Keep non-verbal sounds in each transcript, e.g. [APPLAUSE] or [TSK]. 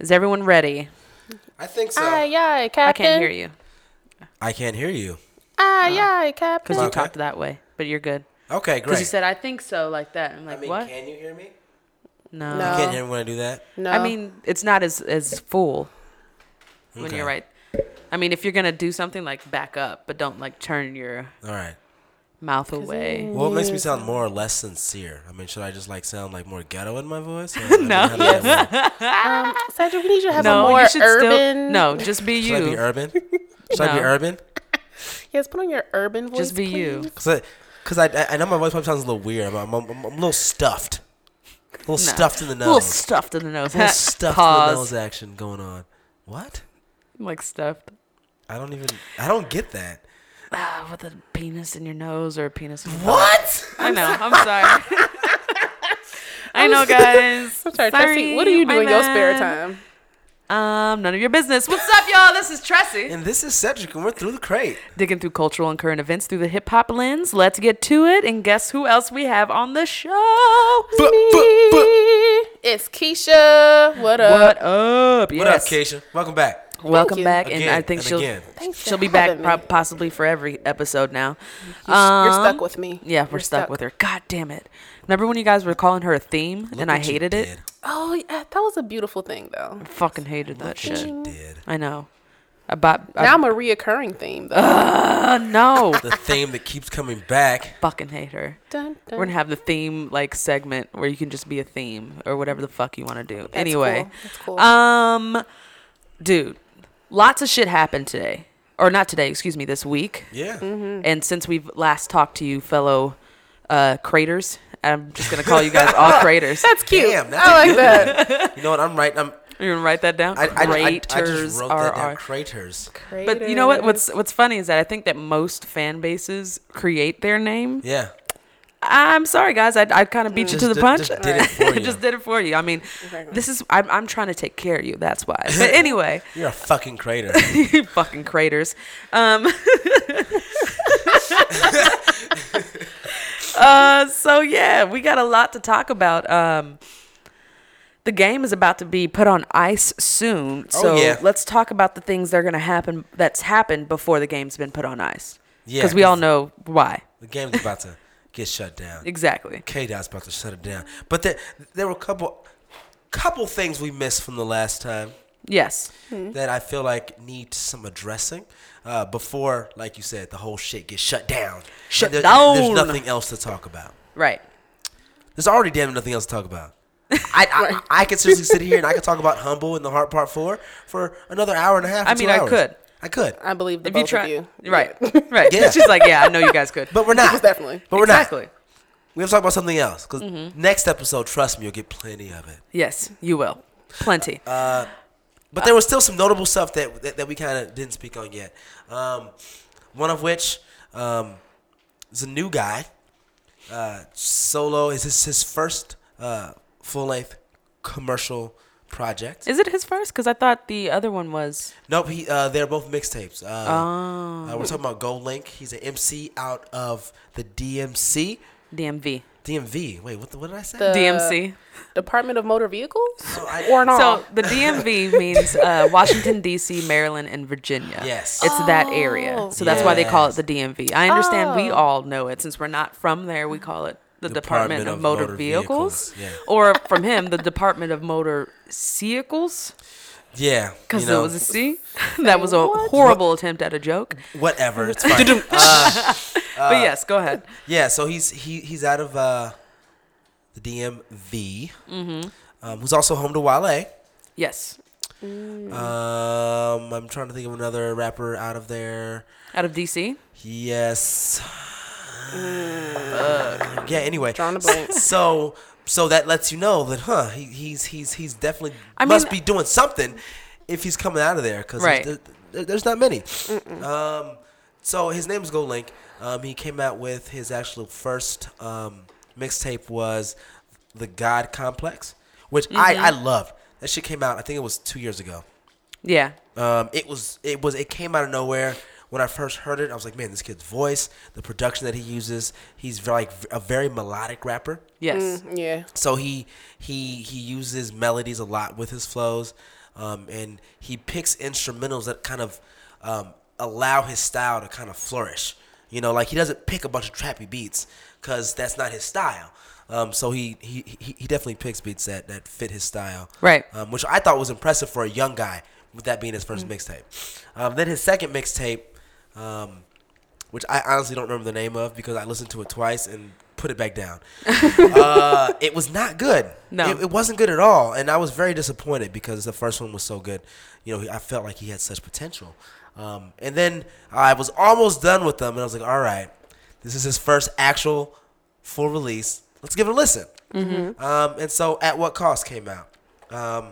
Is everyone ready? I think so. Aye, aye, Captain. I can't hear you I can't hear you. Aye, uh, aye, Captain. because you Okay. talked that way, but you're good. Okay, great. Because you said I think so like that. I'm I like, mean, what? can you hear me? No. No. You can't hear me when I do that. No. I mean, it's not as as full okay. when you're right. I mean, if you're gonna do something like back up, but don't like turn your All right. Mouth away. Well, it makes me sound more or less sincere. I mean, should I just like sound like more ghetto in my voice? Or, [LAUGHS] I No. how does that work? um, Cedric, we need you to have no, a more you should urban. still no, just be you. [LAUGHS] Should I be you. urban? [LAUGHS] Should I be urban? Yes, put on your urban voice. Just be you. Cause I, cause I, I know my voice probably sounds a little weird. I'm, I'm, I'm, I'm a little stuffed. A little No. stuffed in the A nose. little stuffed in the nose. A little stuffed in the nose action going on. What? I'm Like stuffed. I don't even. I don't get that. Ah, with a penis in your nose or a penis in your What? I know. I'm sorry. [LAUGHS] I know, guys. I'm sorry, Tracy. What do you do my in your spare time? Um, none of your business. What's up, y'all? This is Tressie. And this is Cedric, and we're through the crate. Digging through cultural and current events through the hip hop lens. Let's get to it. And guess who else we have on the show? It's Keisha. What up? What up? What up, Keisha? Welcome back. Welcome you. back, and I think and she'll again. She'll be back having me. prob- possibly for every episode now. You're Um, stuck with me. Yeah, we're You're stuck, with her. God damn it! Remember when you guys were calling her a theme, Look and I hated it? Oh, yeah, that was a beautiful thing, though. Fucking hated that Look what shit. you did. I know. About I, Now I'm a reoccurring theme, though. uh, no. The theme that keeps coming back. Fucking hate her. Dun, dun. We're gonna have the theme like segment where you can just be a theme or whatever the fuck you want to do. That's anyway, cool. That's cool. um, dude, lots of shit happened today, or not today. Excuse me, this week. Yeah. Mm-hmm. And since we've last talked to you, fellow uh, craters, I'm just gonna call you guys all [LAUGHS] craters. That's cute. Damn, that's I like that. You know what? I'm right. I'm. You're gonna write that down. I, I, I, I Craters just wrote are that down. our- Craters. But you know what? What's what's funny is that I think that most fan bases create their name. Yeah. I'm sorry, guys. I, I kind of beat you Just to the did- punch. just did it for [LAUGHS] you. just did it for you. I mean, Exactly. this is I'm, I'm trying to take care of you. That's why. But anyway, [LAUGHS] You're a fucking crater. [LAUGHS] you fucking craters. Um, uh, so yeah, we got a lot to talk about. Um, the game is about to be put on ice soon, Oh, so yeah. let's talk about the things that are going to happen. That's happened before the game's been put on ice. Yeah, because we all know why. the game's about to get shut down. Exactly. K Dot's about to shut it down. But there, there were a couple, couple things we missed from the last time Yes. that I feel like need some addressing uh, before, like you said, the whole shit gets shut down. Shut there- down. There's nothing else to talk about. Right. There's already damn nothing else to talk about. [LAUGHS] I, I, I could seriously sit here and I could talk about Humble and the Heart Part 4 for another hour and a half. I mean, I hours. could. I could. I believe the If you try, of you. right, right. [LAUGHS] Yeah. She's like, yeah, I know you guys could. But we're not. Most definitely. But we're exactly. not. We have to talk about something else. Because Mm-hmm. next episode, trust me, you'll get plenty of it. Yes, you will. Plenty. Uh, But there was still some notable stuff that that, that we kind of didn't speak on yet. Um, one of which um, is a new guy. Uh, Solo is his, his first uh, full length commercial project. Is it his first? Because I thought the other one was. nope, he uh, they're both mixtapes. Uh, Oh. uh, we're talking about Gold Link. He's an MC out of the DMC. DMV. DMV. Wait, what, the, what did I say? The DMC. Department of Motor Vehicles? Oh, I- or not? So the DMV [LAUGHS] means uh, Washington D.C., Maryland, and Virginia. Yes. it's that area, so that's why they call it the DMV. I understand we Oh. all know it since we're not from there. We call it the Department, of, Motor, Vehicles, Yeah. or from him, the Department of Motor Vehicles, yeah. because know, was a C. [LAUGHS] that was a what? horrible attempt at a joke. whatever. It's [LAUGHS] fine. uh, but yes, go ahead. Yeah, so he's he he's out of uh, the DMV, mm-hmm. um, who's also home to Wale. Yes, Um, I'm trying to think of another rapper out of there. out of D.C. Yes. Yeah. Anyway, Drawing a blank. [LAUGHS] so so that lets you know that huh he, he's he's he's definitely I must mean- be doing something if he's coming out of there because Right. there's, there- there's not many. Um, so his name is Gold Link. Um, he came out with his actual first um, mixtape was the God Complex, which I I loved. That shit came out. I think it was two years ago. Yeah, Um, it was it was it came out of nowhere. When I first heard it, I was like, man, this kid's voice, the production that he uses, he's very, like a very melodic rapper. yes, Mm, yeah. So he he he uses melodies a lot with his flows. um, and he picks instrumentals that kind of um, allow his style to kind of flourish. You know, like he doesn't pick a bunch of trappy beats because that's not his style. Um, so he, he he he definitely picks beats that, that fit his style, Right. Um, which I thought was impressive for a young guy, with that being his 1st mixtape. Um, then his second mixtape, um, which I honestly don't remember the name of because I listened to it twice and put it back down. [LAUGHS] uh, it was not good. No. it, it wasn't good at all, and I was very disappointed because the first one was so good. You know, I felt like he had such potential. Um, and then I was almost done with them, and I was like, all right, this is his first actual full release. Let's give it a listen. Um, and so, at what cost came out? Um,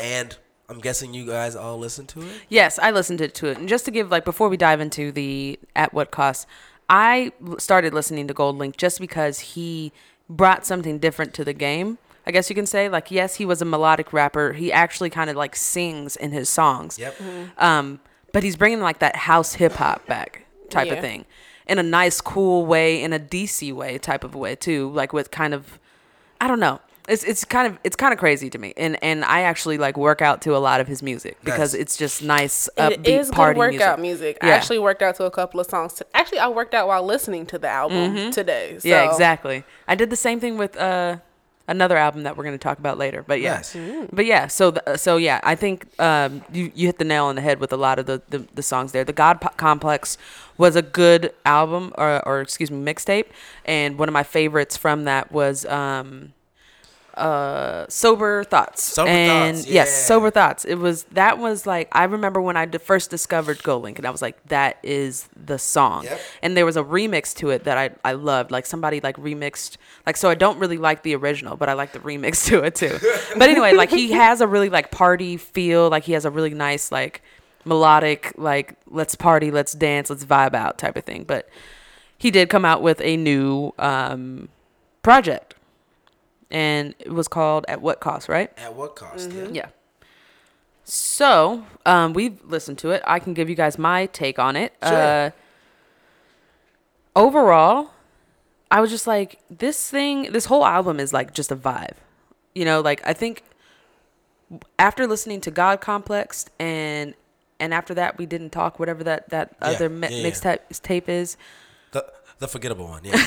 and I'm guessing you guys all listened to it. Yes, I listened to, to it. And just to give, like, before we dive into the at what cost, I started listening to Gold Link just because he brought something different to the game. I guess you can say, like, yes, he was a melodic rapper. He actually kind of like sings in his songs. Yep. Um, but he's bringing like that house hip hop back type of thing in a nice, cool way, in a DC way type of way too. Like with kind of, I don't know. It's it's kind of it's kind of crazy to me, and and I actually like work out to a lot of his music because Nice. it's just nice It upbeat is good party workout music. I Yeah. actually worked out to a couple of songs. To, actually, I worked out while listening to the album today. So. Mm-hmm. Yeah, exactly. I did the same thing with uh another album that we're going to talk about later. But yeah, Nice. but yeah. So the, so yeah, I think um you you hit the nail on the head with a lot of the the, the songs there. The God Po- Complex was a good album or or excuse me mixtape, and one of my favorites from that was um uh sober thoughts. Sober and Thoughts, yes sober thoughts. It was that was like i remember when i d- first discovered Gold Link and i was like that is the song. Yep. and there was a remix to it that I, I loved. Like somebody like remixed like so i don't really like the original but i like the remix [LAUGHS] to it too. But anyway like he has a really like party feel. Like he has a really nice like melodic like let's party let's dance let's vibe out type of thing. But he did come out with a new um project and it was called at what cost right At what cost? Yeah. yeah. So, um, we've listened to it. I can give you guys my take on it. Sure. Uh, overall, I was just like, this thing, this whole album is like just a vibe. You know, like I think after listening to God Complex and and after that we didn't talk whatever that that Yeah, other mi- yeah, yeah. mixtape tape is. The forgettable one. Yeah.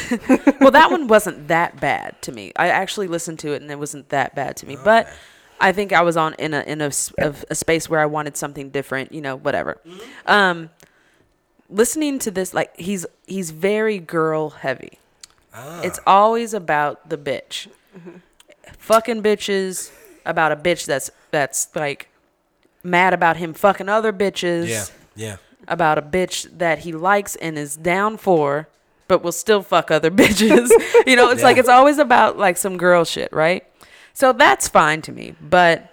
[LAUGHS] well, that one wasn't that bad to me. I actually listened to it and it wasn't that bad to me. But I think I was on in a in a, of a space where I wanted something different. You know, whatever. Um, listening to this, like he's he's very girl heavy. Ah. It's always about the bitch, fucking bitches, about a bitch that's that's like mad about him fucking other bitches yeah. Yeah. about a bitch that he likes and is down for, but will still fuck other [LAUGHS] bitches. you know, it's like it's always about like some girl shit, right? So that's fine to me, but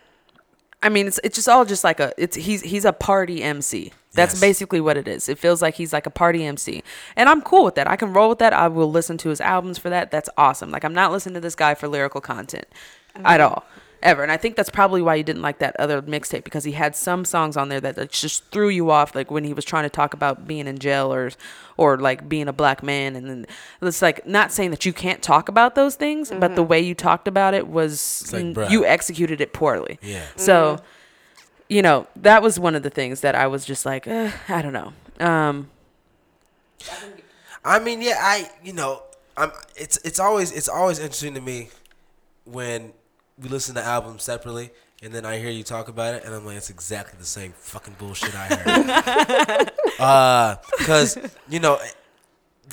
I mean, it's it's just all just like a it's he's he's a party MC. That's Yes. basically what it is. It feels like he's like a party MC. And I'm cool with that. I can roll with that. I will listen to his albums for that. That's awesome. Like I'm not listening to this guy for lyrical content at all. Ever. And I think that's probably why you didn't like that other mixtape because he had some songs on there that like, just threw you off like when he was trying to talk about being in jail or or like being a black man and then it's like not saying that you can't talk about those things, but the way you talked about it was like, you executed it poorly. Yeah. So, you know, that was one of the things that I was just like, eh, I don't know. Um, I mean, yeah, I you know, I'm it's it's always it's always interesting to me when we listen to albums separately and then I hear you talk about it and I'm like, it's exactly the same fucking bullshit I heard. [LAUGHS] uh, cause you know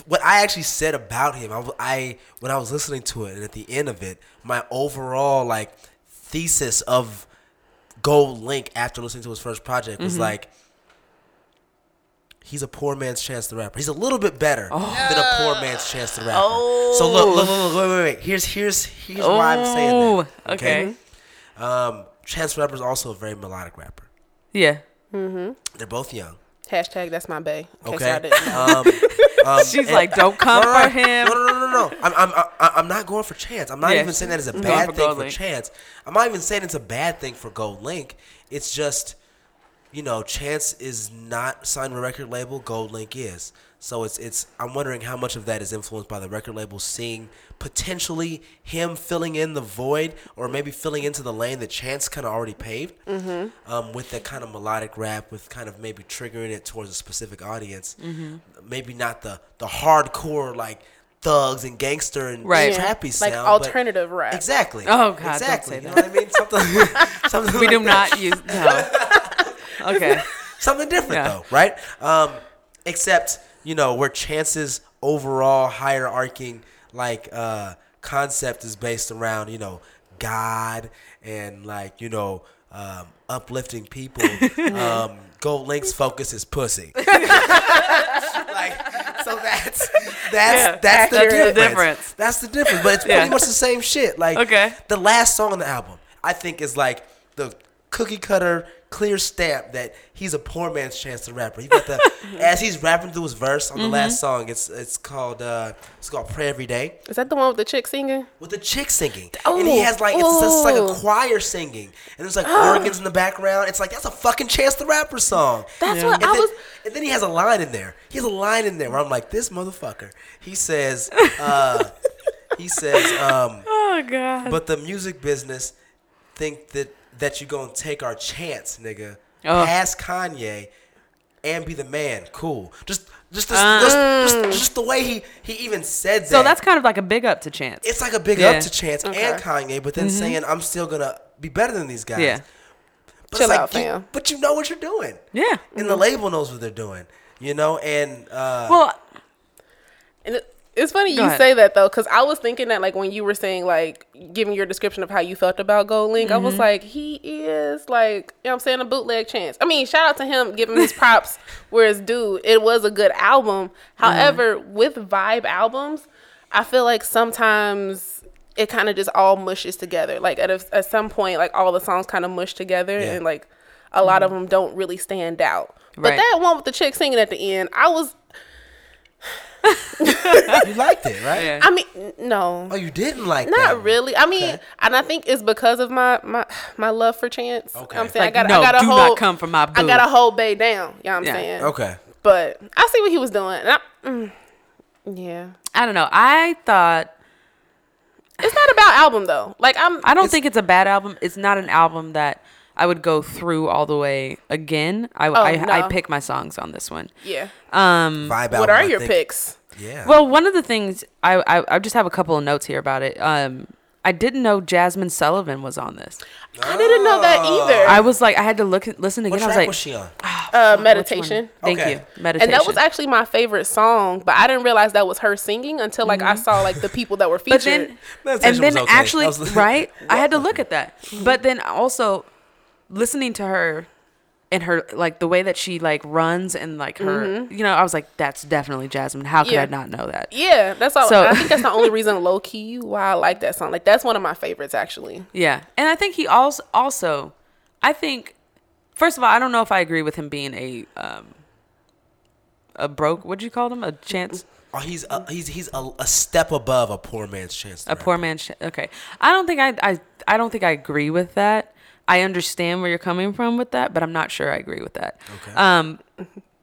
what I actually said about him, I when I was listening to it and at the end of it, my overall like thesis of Gold Link after listening to his first project was like he's a poor man's chance to rapper. He's a little bit better than a poor man's chance to rap. So look, look, look, look, wait, wait, wait. Here's here's here's why I'm saying Oh, that. okay. Um, Chance the Rapper is also a very melodic rapper. yeah. Mm-hmm. They're both young. Hashtag that's my bae. Okay. y'all didn't know. Um, [LAUGHS] um, [LAUGHS] She's and- like, don't come [LAUGHS] no, no, for no, him. No, no, no, no, no. I'm, I'm, I- I'm not going for Chance. I'm not Yeah. even saying that is a bad for thing Gold for Link. Chance. I'm not even saying it's a bad thing for Gold Link. It's just, you know, Chance is not signed to a record label. Gold Link is. So it's it's I'm wondering how much of that is influenced by the record label seeing potentially him filling in the void or maybe filling into the lane that Chance kind of already paved Mm-hmm. um, with that kind of melodic rap with kind of maybe triggering it towards a specific audience. Mm-hmm. Maybe not the the hardcore like thugs and gangster and Right. Trappy like sound. but- alternative rap. Exactly. Oh, God, Exactly. you know what I mean? Something. [LAUGHS] something We like do that. not use no. Okay. [LAUGHS] something different Yeah. though, right? Um, except you know where Chance's overall hierarching like uh, concept is based around you know God and like you know um, uplifting people. [LAUGHS] um, Gold Link's focus is pussy. [LAUGHS] like so that's that's Yeah, that's the that's the difference. difference. That's the difference. But it's Yeah. pretty much the same shit. Like Okay. the last song on the album, I think is like the cookie cutter clear stamp that he's a poor man's chance to rapper. He got the [LAUGHS] as he's rapping through his verse on the Mm-hmm. last song, it's it's called uh it's called Pray Every Day Is that the one with the chick singing? with the chick singing. and he Oh, has like it's, it's like a oh. choir singing. And there's like [GASPS] organs in the background. It's like that's a fucking Chance the Rapper song. That's Yeah. what And I then, was. and then he has a line in there. He has a line in there where I'm like, this motherfucker. He says, [LAUGHS] uh, he says, um, Oh God. but the music business think that that you gonna take our chance, nigga. Oh. Pass Kanye and be the man. Cool. Just just this, Uh. just, just just the way he he even said that. So that's kind of like a big up to Chance. it's like a big Yeah. Mm-hmm. up to Chance and Kanye, but then saying I'm still gonna be better than these guys. Yeah. But Chill it's like, out, you- fam. but you know what you're doing. yeah. And the label knows what they're doing. You know, and uh, Well, And it, it's funny Go you ahead. say that though, because I was thinking that like when you were saying like giving your description of how you felt about Gold Link, I was Mm-hmm. like, he is like, you know what I'm saying, a bootleg chance. I mean, shout out to him, him his props [LAUGHS] where it's due. It was a good album. Mm-hmm. However, with vibe albums, I feel like sometimes it kind of just all mushes together. Like at a, at some point, like all the songs kind of mush together, Yeah. and like a lot of them don't really stand out. But that one with the chick singing at the end, I was, [LAUGHS] you liked it, right? yeah. I mean, no. Oh, you didn't like that? Not one. really. I mean, Okay. and I think it's because of my my my love for Chance. Okay. I'm saying Like, I got no, I got to do not come from my I got to hold Bay down. You know what I'm Yeah. saying? Okay. But I see what he was doing. And I, mm, yeah. I don't know. I thought It's not about album though. Like I'm I don't It's- think it's a bad album. It's not an album that I would go through all the way again. I I, no. I pick my songs on this one. yeah. Um, Vibe What album, are I your think- picks? Yeah. well, one of the things I, I I just have a couple of notes here about it. Um, I didn't know Jazmine Sullivan was on this. I didn't know that either. I was like, I had to look listen what again. I was track like, was she on? [SIGHS] uh, meditation. Thank Okay. you, meditation. And that was actually my favorite song, but I didn't realize that was her singing until like I saw like the people that were Mm-hmm. [LAUGHS] but featured. then Meditation and then okay. actually was- right i had to [LAUGHS] look at that but then also listening to her and her like the way that she like runs and like her you know i was like that's definitely Jazmine how could i Mm-hmm. Not know that yeah, that's all. So- I think that's the only reason low key why I like that song. Like that's one of my favorites actually. yeah and i think he also also i think first of all i don't know if i agree with him being a um a broke what'd you call him a chance Oh, he's a, he's he's a, a step above a poor man's chance. a poor man's sh- okay i don't think I, I i don't think i agree with that i understand where you're coming from with that but i'm not sure i agree with that. Okay. um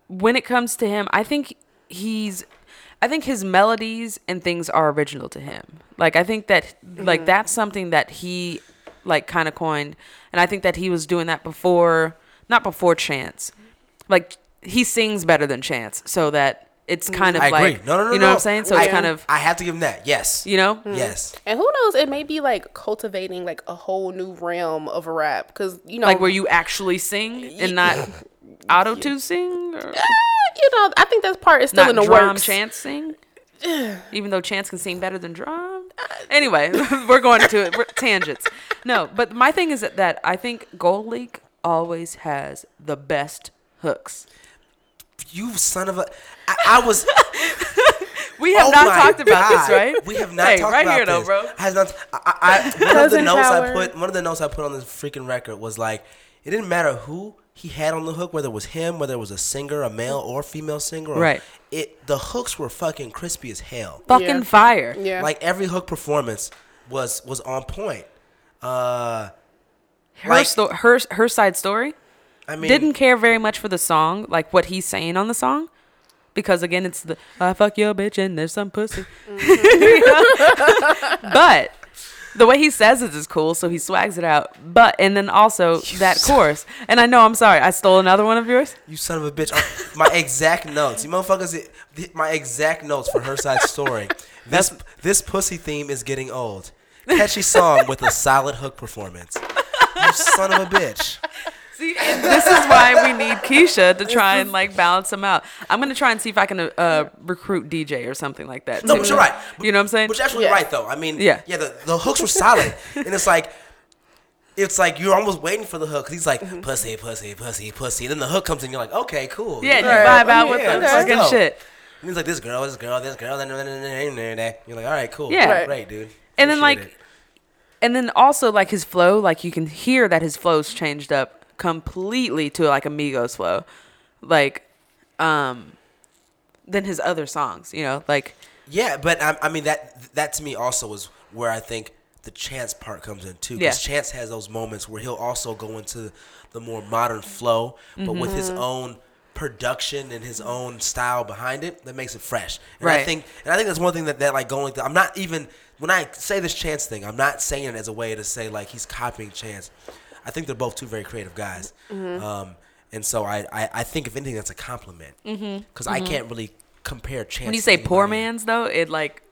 when it comes to him i think he's i think his melodies and things are original to him. Like i think that like that's something that he like kind of coined and i think that he was doing that before not before chance. Like he sings better than chance so that it's mm. kind of I agree. like No, no, no, you know what i'm saying so I, it's kind of I have to give him that. Yes. you know mm. Yes. And who knows? It may be like cultivating like a whole new realm of rap because you know, like where you actually sing and not [LAUGHS] auto tune sing or Eh, you know, I think that part is still not in the drum works. chance sing [SIGHS] even though chance can sing better than drum uh, anyway [LAUGHS] we're going into it we're, tangents no but my thing is that, that i think Gold Link always has the best hooks You son of a. I, I was. [LAUGHS] we have oh not my talked about God. this right We have not hey, talked right about here though this. bro I not. I, I, one of the Cousin notes I put. One of the notes I put on this freaking record was like, it didn't matter who he had on the hook, whether it was him, whether it was a singer, a male or female singer. Or, Right. It the hooks were fucking crispy as hell. fucking Yeah. fire Yeah, Like every hook performance was was on point. Uh, her like- sto- her her side story I mean, didn't care very much for the song like what he's saying on the song because again, it's the I fuck your bitch and there's some pussy. Mm-hmm. [LAUGHS] [LAUGHS] but the way he says it is cool, so he swags it out. But and then also that chorus. And I know I'm sorry, I stole another one of yours. You son of a bitch. My exact notes. You motherfuckers, my exact notes for her side story. [LAUGHS] This this pussy theme is getting old. Catchy song with a solid hook performance. You son of a bitch. See, and [LAUGHS] this is why we need Keisha to try and like balance them out. I'm gonna try and see if I can uh, uh, recruit DJ or something like that. No, too. but you're right. You know what I'm saying? But you're actually Yeah. right, though. I mean, Yeah. yeah, the, the hooks were solid, [LAUGHS] and it's like, it's like you're almost waiting for the hook. 'cause he's like, pussy, pussy, pussy, pussy. And then the hook comes in, you're like, okay, cool. Yeah, you Right. vibe out with Yeah, the let's fucking go. shit. And he's like, this girl, this girl, this girl. Then you're like, all right, cool. Yeah. Right. great, dude. And then like, it. and then also like his flow, like you can hear that his flow's changed up completely to like Migos flow, like, um, than his other songs. You know, like yeah, but I, I mean that that to me also is where I think the Chance part comes in too. Because Yeah. Chance has those moments where he'll also go into the more modern flow, but with his Mm-hmm. own production and his own style behind it that makes it fresh. And I think and I think that's one thing that, that like going like I'm not even when I say this Chance thing, I'm not saying it as a way to say like he's copying Chance. I think they're both two very creative guys. Um, and so I, I, I think if anything that's a compliment because I can't really compare Chance. Mm-hmm. when you say poor man's though, it like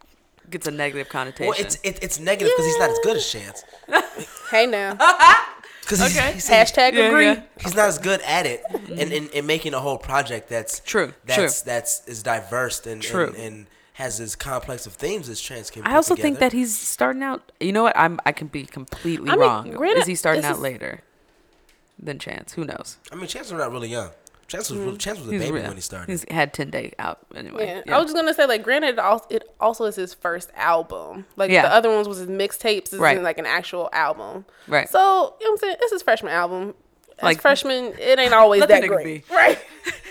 gets a negative connotation. Well, it's it, it's negative because he's not as good as Chance. [LAUGHS] Hey now. [LAUGHS] Because he's, Okay. he's, Hashtag Yeah, agree. yeah. he's not as good at it, and in, in making a whole project that's True, that's true. that's is diverse and, True. and and has as complex of themes as Chance can. I put also think that he's starting out. You know what? I'm. I can be completely I mean, wrong. granted, is he starting out is- later than Chance? Who knows? I mean, Chance was not really young. Chance was really, Chance mm. was a He's baby real. when he started. He's had ten day out anyway. Yeah. I was just gonna say, like, granted, it also, is his first album. Like Yeah. the other ones was his mixtapes. This Right. is like an actual album. Right. So you know what I'm saying? It's his freshman album. As Like- freshman, it ain't always Let the that nigga great, be. [LAUGHS] right?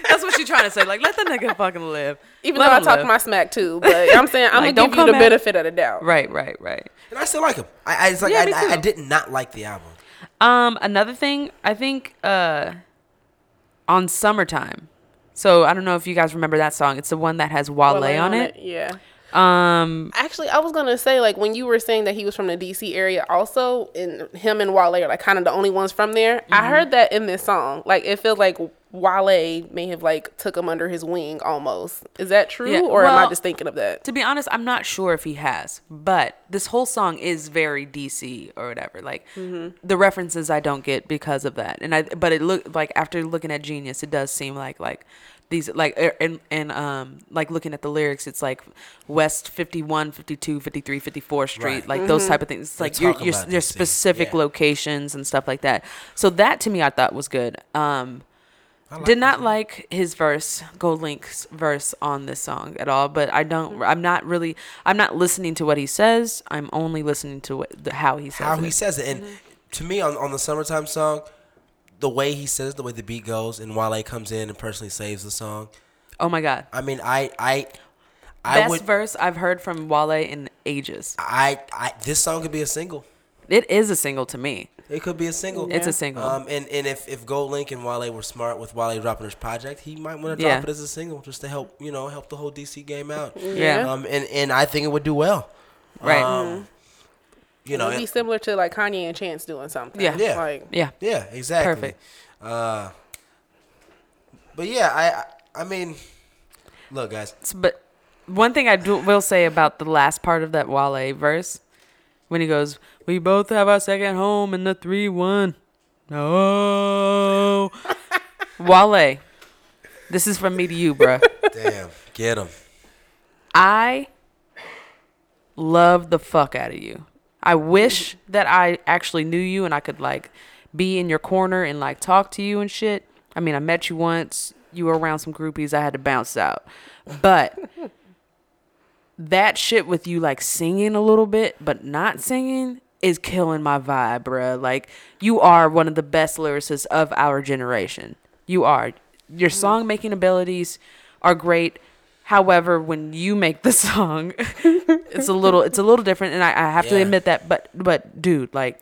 That's what you're trying to say. Like, let the nigga fucking live. Even Let though I talk live. my smack too, but I'm saying [LAUGHS] I'm Like, gonna don't give you come the at- benefit of the doubt. Right, right, right. and I still like him. I, I it's like Yeah, I, I, I did not like the album. Um, another thing, I think, uh, on summertime. So I don't know if you guys remember that song. It's the one that has Wale, Wale on it. Yeah. Um, Actually, I was gonna say like when you were saying that he was from the DC area, also, and him and Wale are like kind of the only ones from there. Mm-hmm. I heard that in this song. Like it feels like Wale may have like took him under his wing almost. Is that true, Yeah, or am I just thinking of that? to be honest, I'm not sure if he has, but this whole song is very DC or whatever. Like the references I don't get because of that. And I but it look like after looking at Genius, it does seem like like these like er, and and um like looking at the lyrics, it's like West 51, 52, 53, 54 Street, Right. like those type of things. It's like you're, talk there's specific yeah. locations and stuff like that. So that to me I thought was good. Um did not like his verse, Gold Link's verse on this song at all. But I don't. I'm not really. I'm not listening to what he says. I'm only listening to what, the, how he says how it. he says it. And to me, on, on the summertime song, the way he says, the way the beat goes, and Wale comes in and personally saves the song. oh my god, I mean, I I I best would verse I've heard from Wale in ages. I I this song could be a single. It is a single to me. It could be a single. It's a single. Um, and, and if, if Gold Link and Wale were smart with Wale dropping his project, he might want to Yeah. drop it as a single just to help you know help the whole DC game out. Yeah. Um, and, and I think it would do well. Right. Um, you know. It'd be similar to like Kanye and Chance doing something. Yeah. Yeah. Like yeah. Yeah, exactly. Perfect. Uh, but yeah, I I I mean, look, guys. But one thing I do will say about the last part of that Wale verse, when he goes, "We both have our second home in the three one." No, [LAUGHS] Wale, this is from me to you, bruh. Damn, get him. I love the fuck out of you. I wish that I actually knew you and I could like be in your corner and like talk to you and shit. I mean, I met you once. You were around some groupies. I had to bounce out. But [LAUGHS] that shit with you like singing a little bit but not singing is killing my vibe, bruh. Like you are one of the best lyricists of our generation. You are. Your song making abilities are great. However, when you make the [LAUGHS] song, it's a little it's a little different, and I, I have to admit that. But but dude, like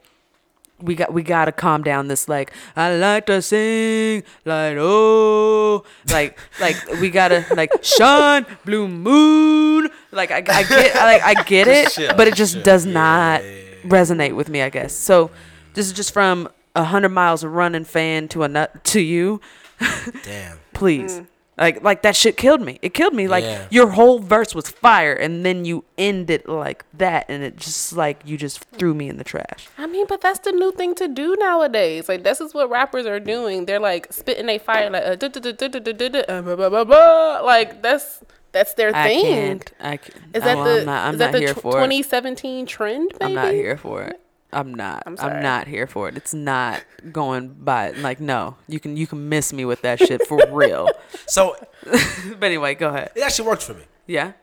we got we got to calm down this like I like to sing like oh like like we gotta like [LAUGHS] shine blue moon like I, I get I, like I get it chill, but it just chill. does Yeah, not yeah, yeah, resonate with me I guess so this is just from a hundred miles of running fan to a nut to you [LAUGHS] Damn. please mm. Like like that shit killed me. It killed me. Like yeah. your whole verse was fire and then you end it like that and it just like you just threw me in the trash. I mean, but that's the new thing to do nowadays. Like this is what rappers are doing. They're like spitting they fire like like that's that's their thing. I can't. I can't. Is that the, 2017 trend? I'm not here for it. I'm not. I'm I'm, not here for it. It's not [LAUGHS] going by. Like no, you can you can miss me with that shit for [LAUGHS] real. So [LAUGHS] But anyway, go ahead. it actually worked for me. Yeah.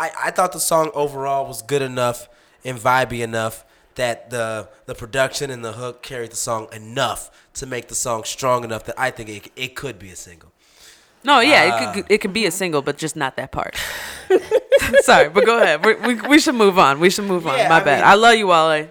I, I thought the song overall was good enough and vibey enough that the the production and the hook carried the song enough to make the song strong enough that I think it, it could be a single. No, yeah, Ah. it could it could be a single, but just not that part. Sorry, but go ahead. We, we, we should move on. We should move on. Yeah, My I bad. mean- I love you, Wale.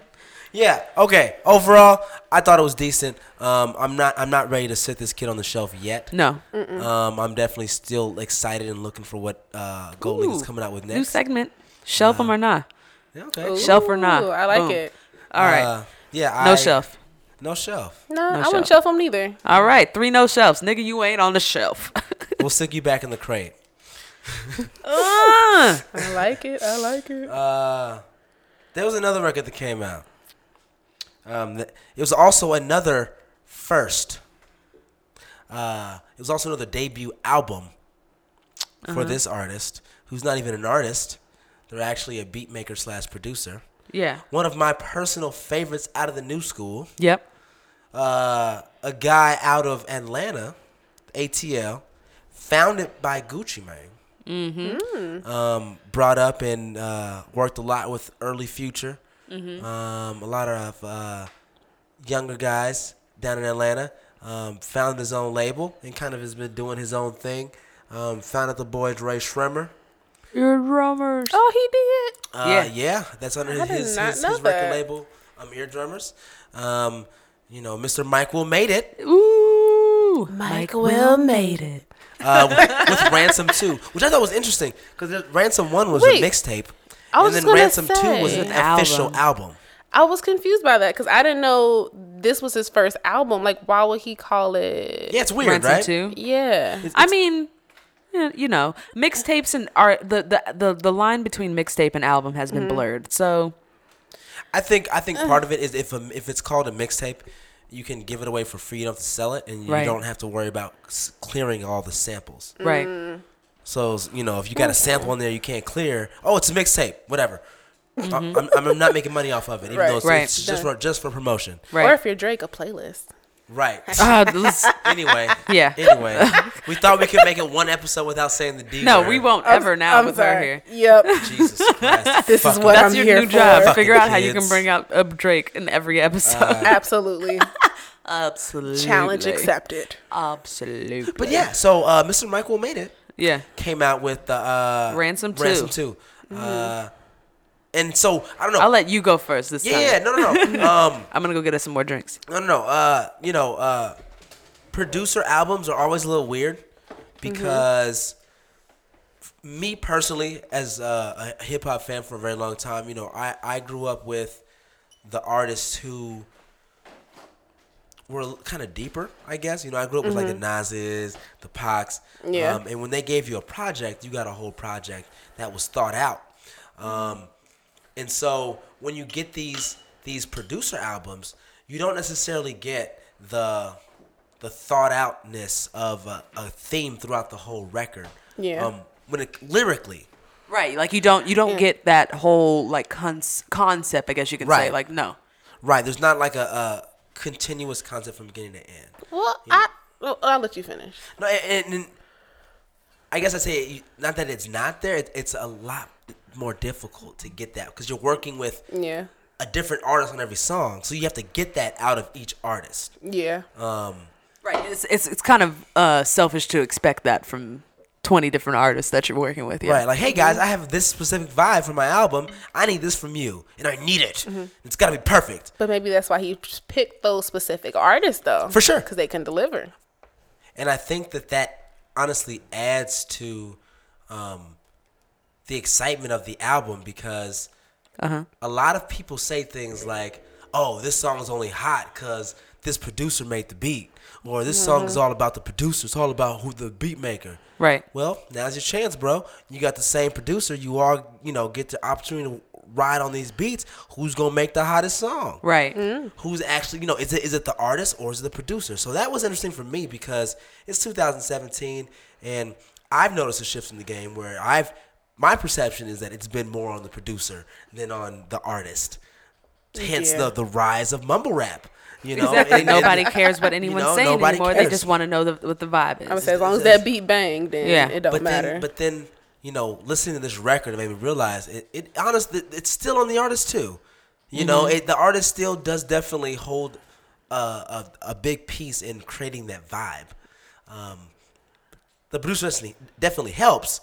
Yeah. Okay. Overall, I thought it was decent. Um, I'm not I'm not ready to sit this kid on the shelf yet. No. Um, I'm definitely still excited and looking for what uh, Gold Link is coming out with next. New segment. Shelf them or not. Yeah, okay. Shelf or not. I like Boom. it. All right. Uh, yeah. no I- shelf. No shelf. No, I shelf. wouldn't shelf them neither. All right. Three no shelves. Nigga, you ain't on the shelf. [LAUGHS] We'll stick you back in the crate. Uh, I like it. I like it. Uh, there was another record that came out. Um, it was also another first. Uh, it was also another debut album for this artist, who's not even an artist. They're actually a beat maker slash producer. yeah. One of my personal favorites out of the new school. Yep. Uh, a guy out of Atlanta, ATL, founded by Gucci Mane. Mm-hmm. Um, brought up and uh, worked a lot with early Future. Um, a lot of uh, younger guys down in Atlanta. Um, founded his own label and kind of has been doing his own thing. Um, founded the boys Rae Sremmurd. You're drummers. Oh, he did. Uh, Yeah. yeah. that's under I did his, his, his record that. label, um, Eardrummers. Um, you know, Mr. Mike Will made it. Ooh. Mike Will made it. uh, with, with Ransom 2, which I thought was interesting because Ransom 1 was Wait, a mixtape. I And was then gonna Ransom 2 was an An official album. album. I was confused by that because I didn't know this was his first album. Like, why would he call it? Yeah, it's weird, Ransom right? too. Yeah. I mean, you know, mixtapes and are The, the the the line between mixtape and album has Mm-hmm. been blurred. So I think I think part of it is if a, if it's called a mixtape, you can give it away for free enough to sell it, and you Right. don't have to worry about clearing all the samples. right. Mm. So you know, if you got a sample in there you can't clear, oh, it's a mixtape, whatever. Mm-hmm. I'm, I'm not making money off of it, even Right. though it's, Right. it's just for just for promotion. Right. Or if you're Drake, a playlist. Right. [LAUGHS] Ah, this- [LAUGHS] anyway. Yeah. Anyway, [LAUGHS] we thought we could make it one episode without saying the D. no, word. we won't ever now I'm with her sorry. here. Yep. Jesus Christ. This is what That's I'm your here new for. job. Fucking Figure out how you can bring out a Drake in every episode. Uh, Absolutely. Absolutely. Challenge accepted. Absolutely. But yeah, so uh, Mr. Mike Will made it. Yeah. Came out with the uh, Ransom 2. Ransom 2. Uh, and so I don't know. I'll let you go first this yeah, time. yeah, no, no, no. [LAUGHS] um, I'm gonna go get us some more drinks. no, no, no. Uh, you know, uh, producer albums are always a little weird because f- me personally, as uh, a hip hop fan for a very long time, you know, I I grew up with the artists who were kind of deeper, I guess. You know, I grew up with like the Nas's, the Pacs. Yeah. Um, and when they gave you a project, you got a whole project that was thought out. Um, and so when you get these these producer albums, you don't necessarily get the the thought outness of a, a theme throughout the whole record. Yeah. Um, when it lyrically, Right. Like you don't you don't Yeah. get that whole like cons- concept. I guess you can say like no. right? There's not like a, a continuous concept from beginning to end. Well, I, well, I'll let you finish. No, and, and- and I guess I say not that it's not there. It, it's a lot more difficult to get that because you're working with Yeah. a different artist on every song, so you have to get that out of each artist. Yeah. Um, Right. It's it's it's kind of uh selfish to expect that from 20 different artists that you're working with. Yeah. Right, like, hey guys, I have this specific vibe for my album. I need this from you, and I need it. Mm-hmm. It's got to be perfect. But maybe that's why he picked those specific artists, though. For sure. Because they can deliver. And I think that that honestly adds to um, the excitement of the album because Uh-huh. a lot of people say things like, "Oh, this song is only hot because this producer made the beat," or "This song is all about the producer. It's all about who the beat maker." Right. Well, now's your chance, bro. You got the same producer. You all, you know, get the opportunity to ride on these beats. Who's gonna make the hottest song? Right. Mm-hmm. who's actually you know is it is it the artist or is it the producer so that was interesting for me because it's 2017 and i've noticed a shift in the game where i've my perception is that it's been more on the producer than on the artist hence Yeah. the the rise of mumble rap you know Exactly. And- and- nobody cares what anyone's know, saying nobody anymore. They just want to know the, what the vibe is. I would say as long as it's- that beat bang, then Yeah. it don't but matter. then but then you know listening to this record it made me realize it, it honestly it's still on the artist too you know Mm-hmm. it, the artist still does definitely hold a, a, a big piece in creating that vibe um, the producer definitely, definitely helps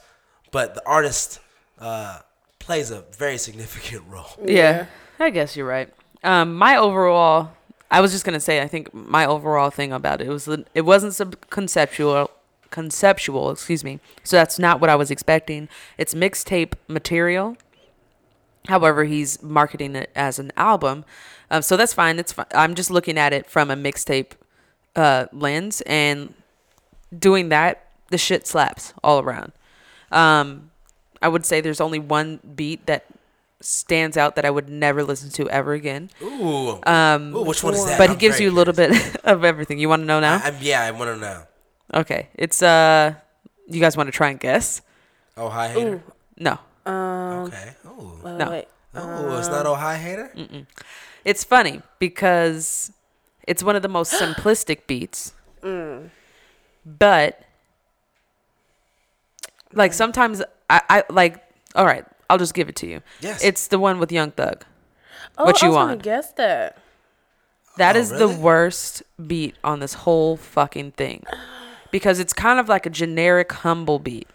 but the artist uh, plays a very significant [LAUGHS] role Yeah, I guess you're right. Um, my overall, I was just gonna say, I think my overall thing about it was it wasn't sub- conceptual, conceptual, excuse me. So that's not what I was expecting. It's mixtape material. However, he's marketing it as an album, um, so that's fine. It's fine. I'm just looking at it from a mixtape uh, lens and doing that. The shit slaps all around. Um, I would say there's only one beat that stands out that I would never listen to ever again. Ooh. Um, Ooh, which one is that? But he I'm gives you a little curious. bit [LAUGHS] of everything. You want to know now? I, I'm, yeah I want to know okay. It's uh you guys want to try and guess? oh hi hater No. okay oh Uh, no. wait. oh it's not oh hi hater It's funny because it's one of the most [GASPS] simplistic beats. But like sometimes I, I like all right, I'll just give it to you. Yes. It's the one with Young Thug. Oh, What I you was gonna want? guess that. That Oh, is really? the worst beat on this whole fucking thing. Because it's kind of like a generic humble beat.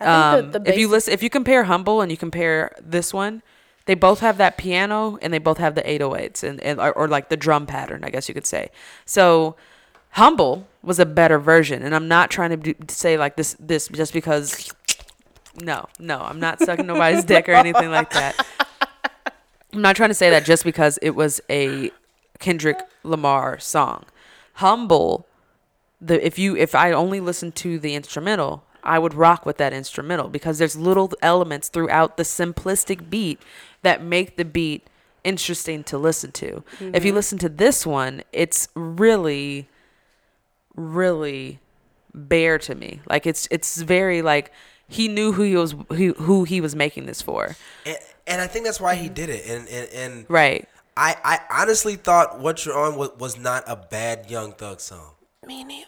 I think Um, the, the if you listen, if you compare Humble and you compare this one, they both have that piano and they both have the 808s and, and or, or like the drum pattern, I guess you could say. So Humble was a better version, and I'm not trying to do, say like this this just because. No, no, I'm not sucking nobody's dick or anything like that. [LAUGHS] I'm not trying to say that just because it was a Kendrick Lamar song. Humble the if you if I only listened to the instrumental, I would rock with that instrumental because there's little elements throughout the simplistic beat that make the beat interesting to listen to. If you mm-hmm. listen to this one, it's really really bare to me. Like it's it's very like he knew who he was who, who he was making this for. and, and I think that's why he did it. And and, and Right. I, I honestly thought "What You're On" was, was not a bad Young Thug song. me neither.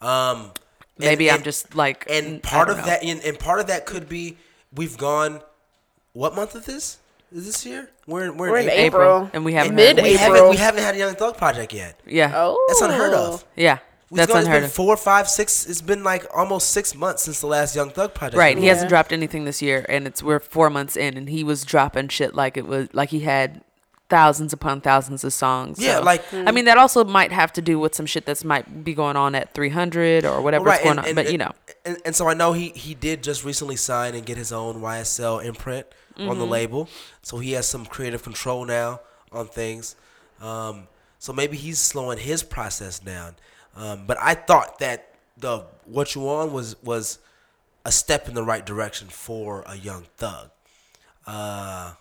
Um, and- Maybe I'm and- just like and part of know. that, and, and part of that could be we've gone. What month is this? Is this year? We're in, we're, We're in in April. April, April. and we haven't Mid- had- We haven't we haven't had a Young Thug project yet. Yeah. Oh, That's unheard of. Yeah. It's That's gone- it's unheard been of. four, five, six. It's been like almost six months since the last Young Thug project. Right. He Yeah. hasn't dropped anything this year, and it's we're four months in, and he was dropping shit like it was like he had thousands upon thousands of songs. Yeah, So, like- I mean, that also might have to do with some shit that's might be going on at 300 or whatever Well, is going and- on. and- but you know, and, and so I know he he did just recently sign and get his own YSL imprint on Mm-hmm. the label, so he has some creative control now on things. Um, so maybe he's slowing his process down. Um, but I thought that the what you on was was a step in the right direction for a young thug. Uh,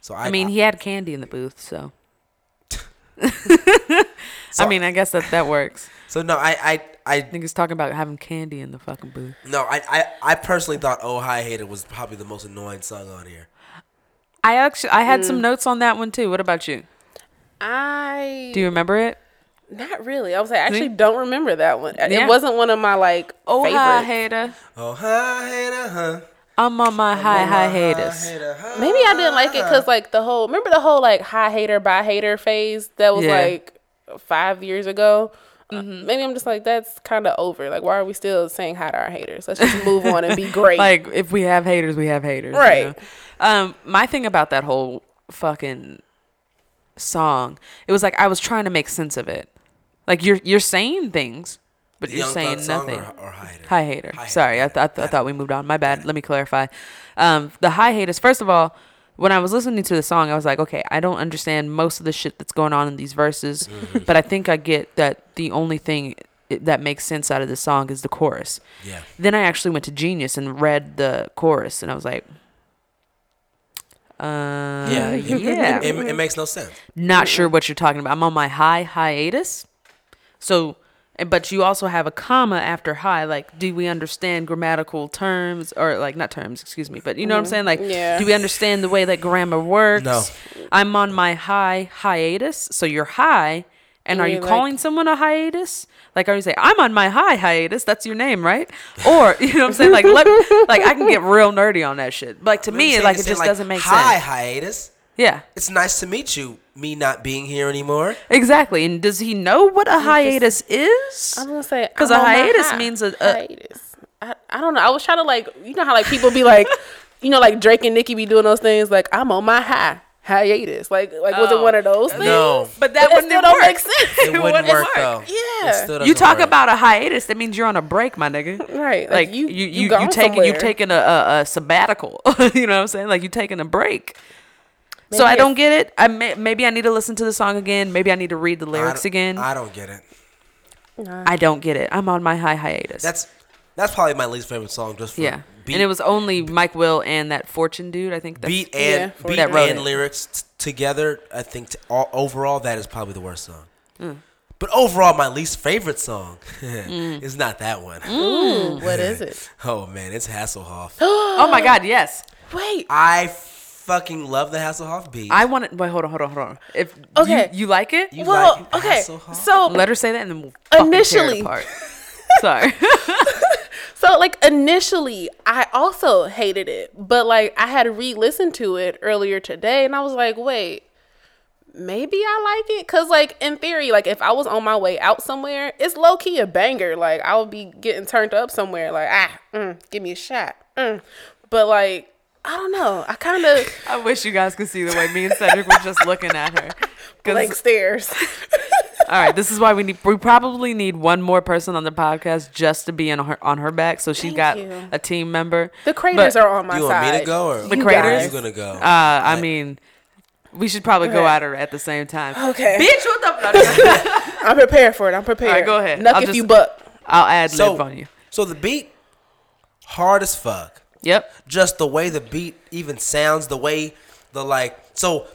so I, I mean, he had candy in the booth, so. [LAUGHS] So- I mean, I guess that that works. so no, I I I think he's talking about having candy in the fucking booth. no, I, I I personally thought "Oh Hi Hater" was probably the most annoying song on here. I actually I had Mm. some notes on that one too. What about you? I Do you remember it? Not really. I was like, I actually don't remember that one. Yeah. It wasn't one of my like Oh favorites. hi hater, Oh hi hater, huh? I'm on my high high haters. Hater, huh? Maybe I didn't like it because like the whole remember the whole like high hater by hater phase that was Yeah. like five years ago. Uh, Maybe I'm just like that's kind of over. Like, why are we still saying hi to our haters? Let's just move on and be [LAUGHS] great. like if we have haters, we have haters. you Right. know? Um, my thing about that whole fucking song, it was like I was trying to make sense of it. Like you're you're saying things, but The you're saying nothing. Or, or Hi Hater? High hater. Hi Sorry, I, Hater. th- I, th- I thought we moved on. My bad. Let me clarify. Um, the high haters. First of all, when I was listening to the song, I was like, okay, I don't understand most of the shit that's going on in these verses, Mm-hmm. but I think I get that the only thing that makes sense out of the song is the chorus. Yeah. Then I actually went to Genius and read the chorus, and I was like, uh, Yeah. It, [LAUGHS] yeah. It, it makes no sense. Not sure what you're talking about. I'm on my high hiatus. So, but you also have a comma after high. Like, do we understand grammatical terms or like not terms, excuse me, but you know what I'm mm-hmm. saying? Like, Yeah. do we understand the way that grammar works? No. I'm on my high hiatus. So you're high. And are you like- calling someone a hiatus? Like, are you say, I'm on my high hiatus? That's your name, right? Or, [LAUGHS] you know what I'm saying? Like, let, like I can get real nerdy on that shit. Like, to me, Saying- like, it saying, just doesn't make Hi, sense. High hiatus. Yeah. It's nice to meet you. Me not being here anymore. Exactly. And does he know what a hiatus is? I'm gonna say 'Cause I'm a hiatus hi- means a- a- hiatus. I, I don't know. I was trying to like you know how like people be like, [LAUGHS] you know, like Drake and Nicki be doing those things like I'm on my high hiatus. Like like was it Oh. one of those things? No. But that But wouldn't still don't work. make sense. [LAUGHS] It wouldn't wouldn't work work. though. Yeah. You talk work. about a hiatus, that means you're on a break, my nigga. Right. Like, you, you, you, gone taking you've taken a, a, a sabbatical. [LAUGHS] you know what I'm saying? Like you taking a break. So I don't get it. I may, maybe I need to listen to the song again. Maybe I need to read the lyrics don't- again. I, I don't get it. I don't get it. I'm on my high hiatus. That's that's probably my least favorite song. Just for yeah. beat, and it was only Mike Will and that Fortune dude. I think that's beat and for beat That and it. lyrics t- together. I think t- all, overall that is probably the worst song. Mm. But overall, my least favorite song [LAUGHS] Mm. is not that one. Ooh, what is it? [LAUGHS] Oh man, it's Hasselhoff. [GASPS] Oh my god, yes. Wait. I fucking love the Hasselhoff beat. I want it. wait. Hold on, hold on, hold on. If Okay. you, you like it, You well, like okay. Hasselhoff? So let her say that, and then we'll fucking tear it Initially- apart. [LAUGHS] Sorry. [LAUGHS] So like initially I also hated it, but like I had re-listened to it earlier today and I was like, wait, maybe I like it cuz like in theory like if I was on my way out somewhere, it's low key a banger. Like I would be getting turned up somewhere like, ah, mm, give me a shot. Mm. But like I don't know. I kind of [LAUGHS] I wish you guys could see the way me and Cedric were just looking at her. 'Cause- [LAUGHS] blank stares. [LAUGHS] all right, this is why we need. We probably need one more person on the podcast just to be on her on her back, so she's Thank got you. a team member. The craters But, are on my Do you want side. me to go or The You craters? Who's guys. gonna go? Uh, I mean, we should probably go Okay. at her at the same time. Okay. Bitch, what the? I'm prepared for it. I'm prepared. All right, go ahead. Nuck I'll if just- you buck. I'll add so lib on you. so the beat hard as fuck. Yep. just the way the beat even sounds, the way the like. So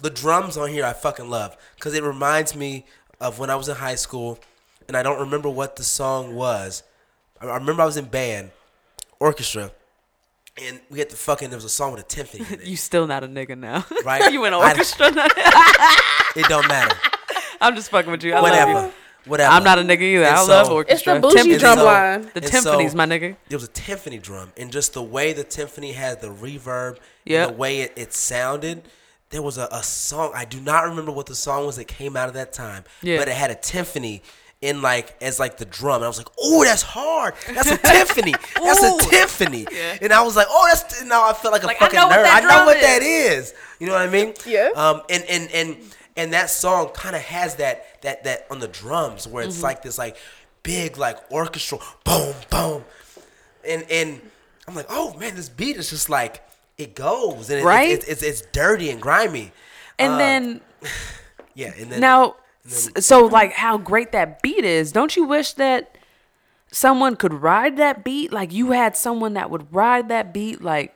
the drums on here I fucking love because it reminds me of when I was in high school, and I don't remember what the song was. I I remember I was in band, orchestra, and we had the fucking. There was a song with a timpani in it. [LAUGHS] You still not a nigga now, [LAUGHS] Right. you in I- orchestra? now? [LAUGHS] It don't matter. I'm just fucking with you. I love Whatever. You. Whatever. I'm not a nigga either. And I so- love It's orchestra. the bougie Timpani- drum so- line. The and timpani's so- my nigga. It was a timpani drum, and just the way the timpani had the reverb, yeah, the way it, it sounded. There was a, a song I do not remember what the song was that came out of that time, Yeah. but it had a timpani in like as like the drum, and I was like, "Oh, that's hard! That's a timpani! [LAUGHS] That's a Ooh. timpani!" Yeah. And I was like, "Oh, that's." Now I felt like a Like, I fucking know what nerd. that I know drum what is. that is. You know what I mean? Yeah. Um. And and and and that song kind of has that that that on the drums where Mm-hmm. it's like this like big like orchestral boom boom and and I'm like, oh man, this beat is just like it goes, and it, Right? it's, it's it's dirty and grimy. And Uh, then [LAUGHS] yeah, and then now, s- so like how great that beat is. Don't you wish that someone could ride that beat? Like you had someone that would ride that beat. Like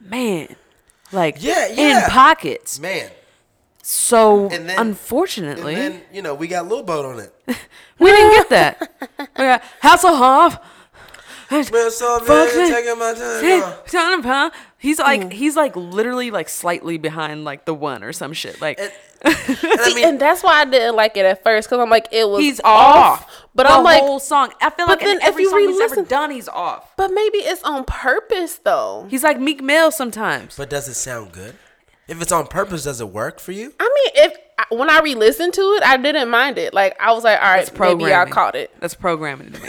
man, like Yeah, yeah. in pockets. man, So And then- unfortunately, and then you know we got Lil Boat on it. [LAUGHS] we didn't get that. we got Hasselhoff. Man, so man, Fuck me. taking my time. Son of a- He's Mm. like he's like literally like slightly behind like the one or some shit. Like And, [LAUGHS] and I mean, and that's why I didn't like it at first because I'm like it was he's off. off. But the I'm like, whole song. I feel but like in then if every you song he's ever re-listen- done, he's off. but maybe it's on purpose though. He's like Meek Mill sometimes. but does it sound good? If it's on purpose, does it work for you? I mean, if when I re-listened to it, I didn't mind it. Like I was like, all right, That's maybe I programming. caught it. That's programming to me.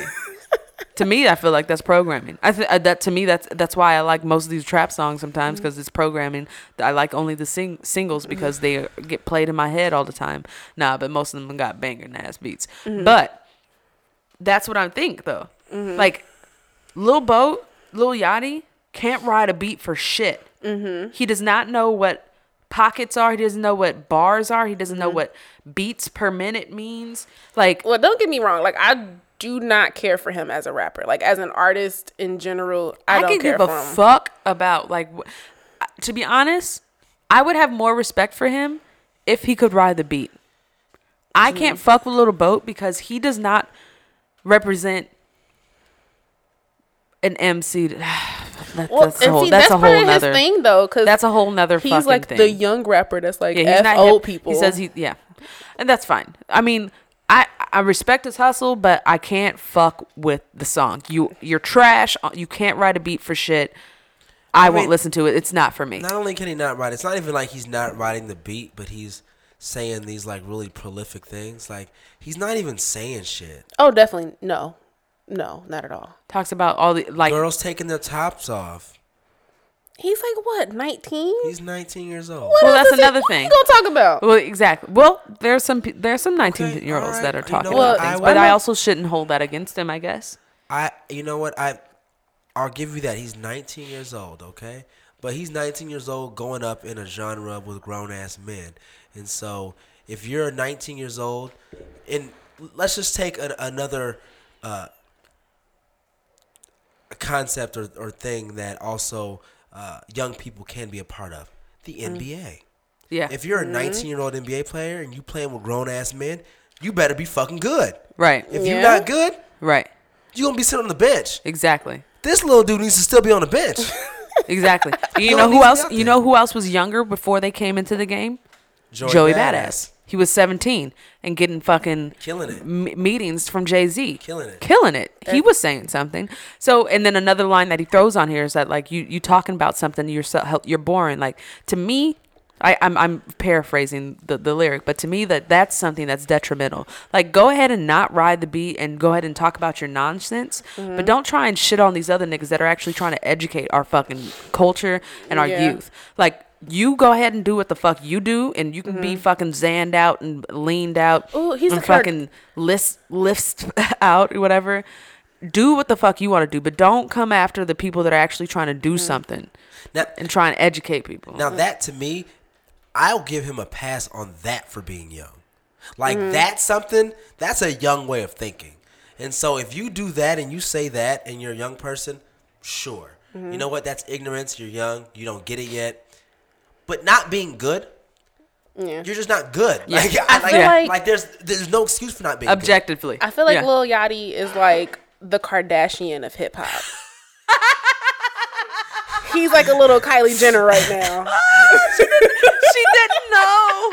to me, I feel like that's programming. I th- uh, that to me that's that's why I like most of these trap songs sometimes mm-hmm. because it's programming. I like only the sing- singles mm-hmm. because they uh, get played in my head all the time. Nah, but most of them got banging ass beats. Mm-hmm. But that's what I think though. Like Lil Boat, Lil Yachty can't ride a beat for shit. Mm-hmm. He does not know what pockets are. He doesn't know what bars are. He doesn't know what beats per minute means. Like Well, don't get me wrong. Like I do not care for him as a rapper. Like as an artist in general, I, I, don't give a him. fuck about like. To be honest, I would have more respect for him if he could ride the beat. I can't Mm-hmm. fuck with Little Boat because he does not represent an MC. [SIGHS] That, well, that's a and whole, see, that's, that's, a part whole of his thing though, because That's a whole nother thing. he's fucking like thing. the young rapper that's like Yeah, he's F not old hip. people. He says he yeah, and that's fine. I mean, I I respect his hustle, but I can't fuck with the song. You you're trash. Uh, You can't write a beat for shit. I, won't listen to it. It's not for me. Not only can he not write, it's not even like he's not writing the beat, but he's saying these like really prolific things. Like he's not even saying shit. oh, definitely no, no, not at all. Talks about all the like. Girls taking their tops off. He's like what, nineteen? He's 19 years old. Well, that's another What thing. you gonna talk about? Well, exactly. Well, there's some there's some 19 year olds alright. that are You know talking what? about I things, will- but I also shouldn't hold that against him. I guess. I, you know what? I, I'll give you that. He's 19 years old. Okay, but he's 19 years old, going up in a genre with grown ass men, and so if you're 19 years old, and let's just take an, another. Uh, a concept or, or thing that also uh, young people can be a part of the NBA. Yeah. If you're a Mm-hmm. 19 year old NBA player and you playing with grown ass men, you better be fucking good. right. If Yeah. you're not good, Right. you're gonna be sitting on the bench. Exactly. This little dude needs to still be on the bench. [LAUGHS] Exactly. [LAUGHS] You He know who need to be else? You know who else was younger before they came into the game? Joey, Badass. He was 17 and getting fucking Killing it. m- meetings from Jay Z. Killing it. Killing it. He was saying something. So, and then another line that he throws on here is that like you you talking about something you're so, you're boring. Like to me, I, I'm I'm paraphrasing the, the lyric, but to me that that's something that's detrimental. Like go ahead and not ride the beat and go ahead and talk about your nonsense, but mm-hmm. don't try and shit on these other niggas that are actually trying to educate our fucking culture and our Yeah. youth. Like you go ahead and do what the fuck you do, and you can be mm-hmm. fucking zanned out and leaned out Ooh, he's and a card- fucking list lifts [LAUGHS] out or whatever. Do what the fuck you want to do, but don't come after the people that are actually trying to do mm. something Now, and try and educate people. now that to me, I'll give him a pass on that for being young. Like mm-hmm. that's something that's a young way of thinking. And so if you do that and you say that and you're a young person, sure. You mm-hmm. know what? That's ignorance. You're young. You don't get it yet. But not being good, Yeah. you're just not good. Yeah. Like, I like, feel like- like there's there's no excuse for not being good. Objectively, I feel like Yeah. Lil Yachty is like the Kardashian of hip hop. [LAUGHS] He's like a little Kylie Jenner right now. [LAUGHS] she didn't know.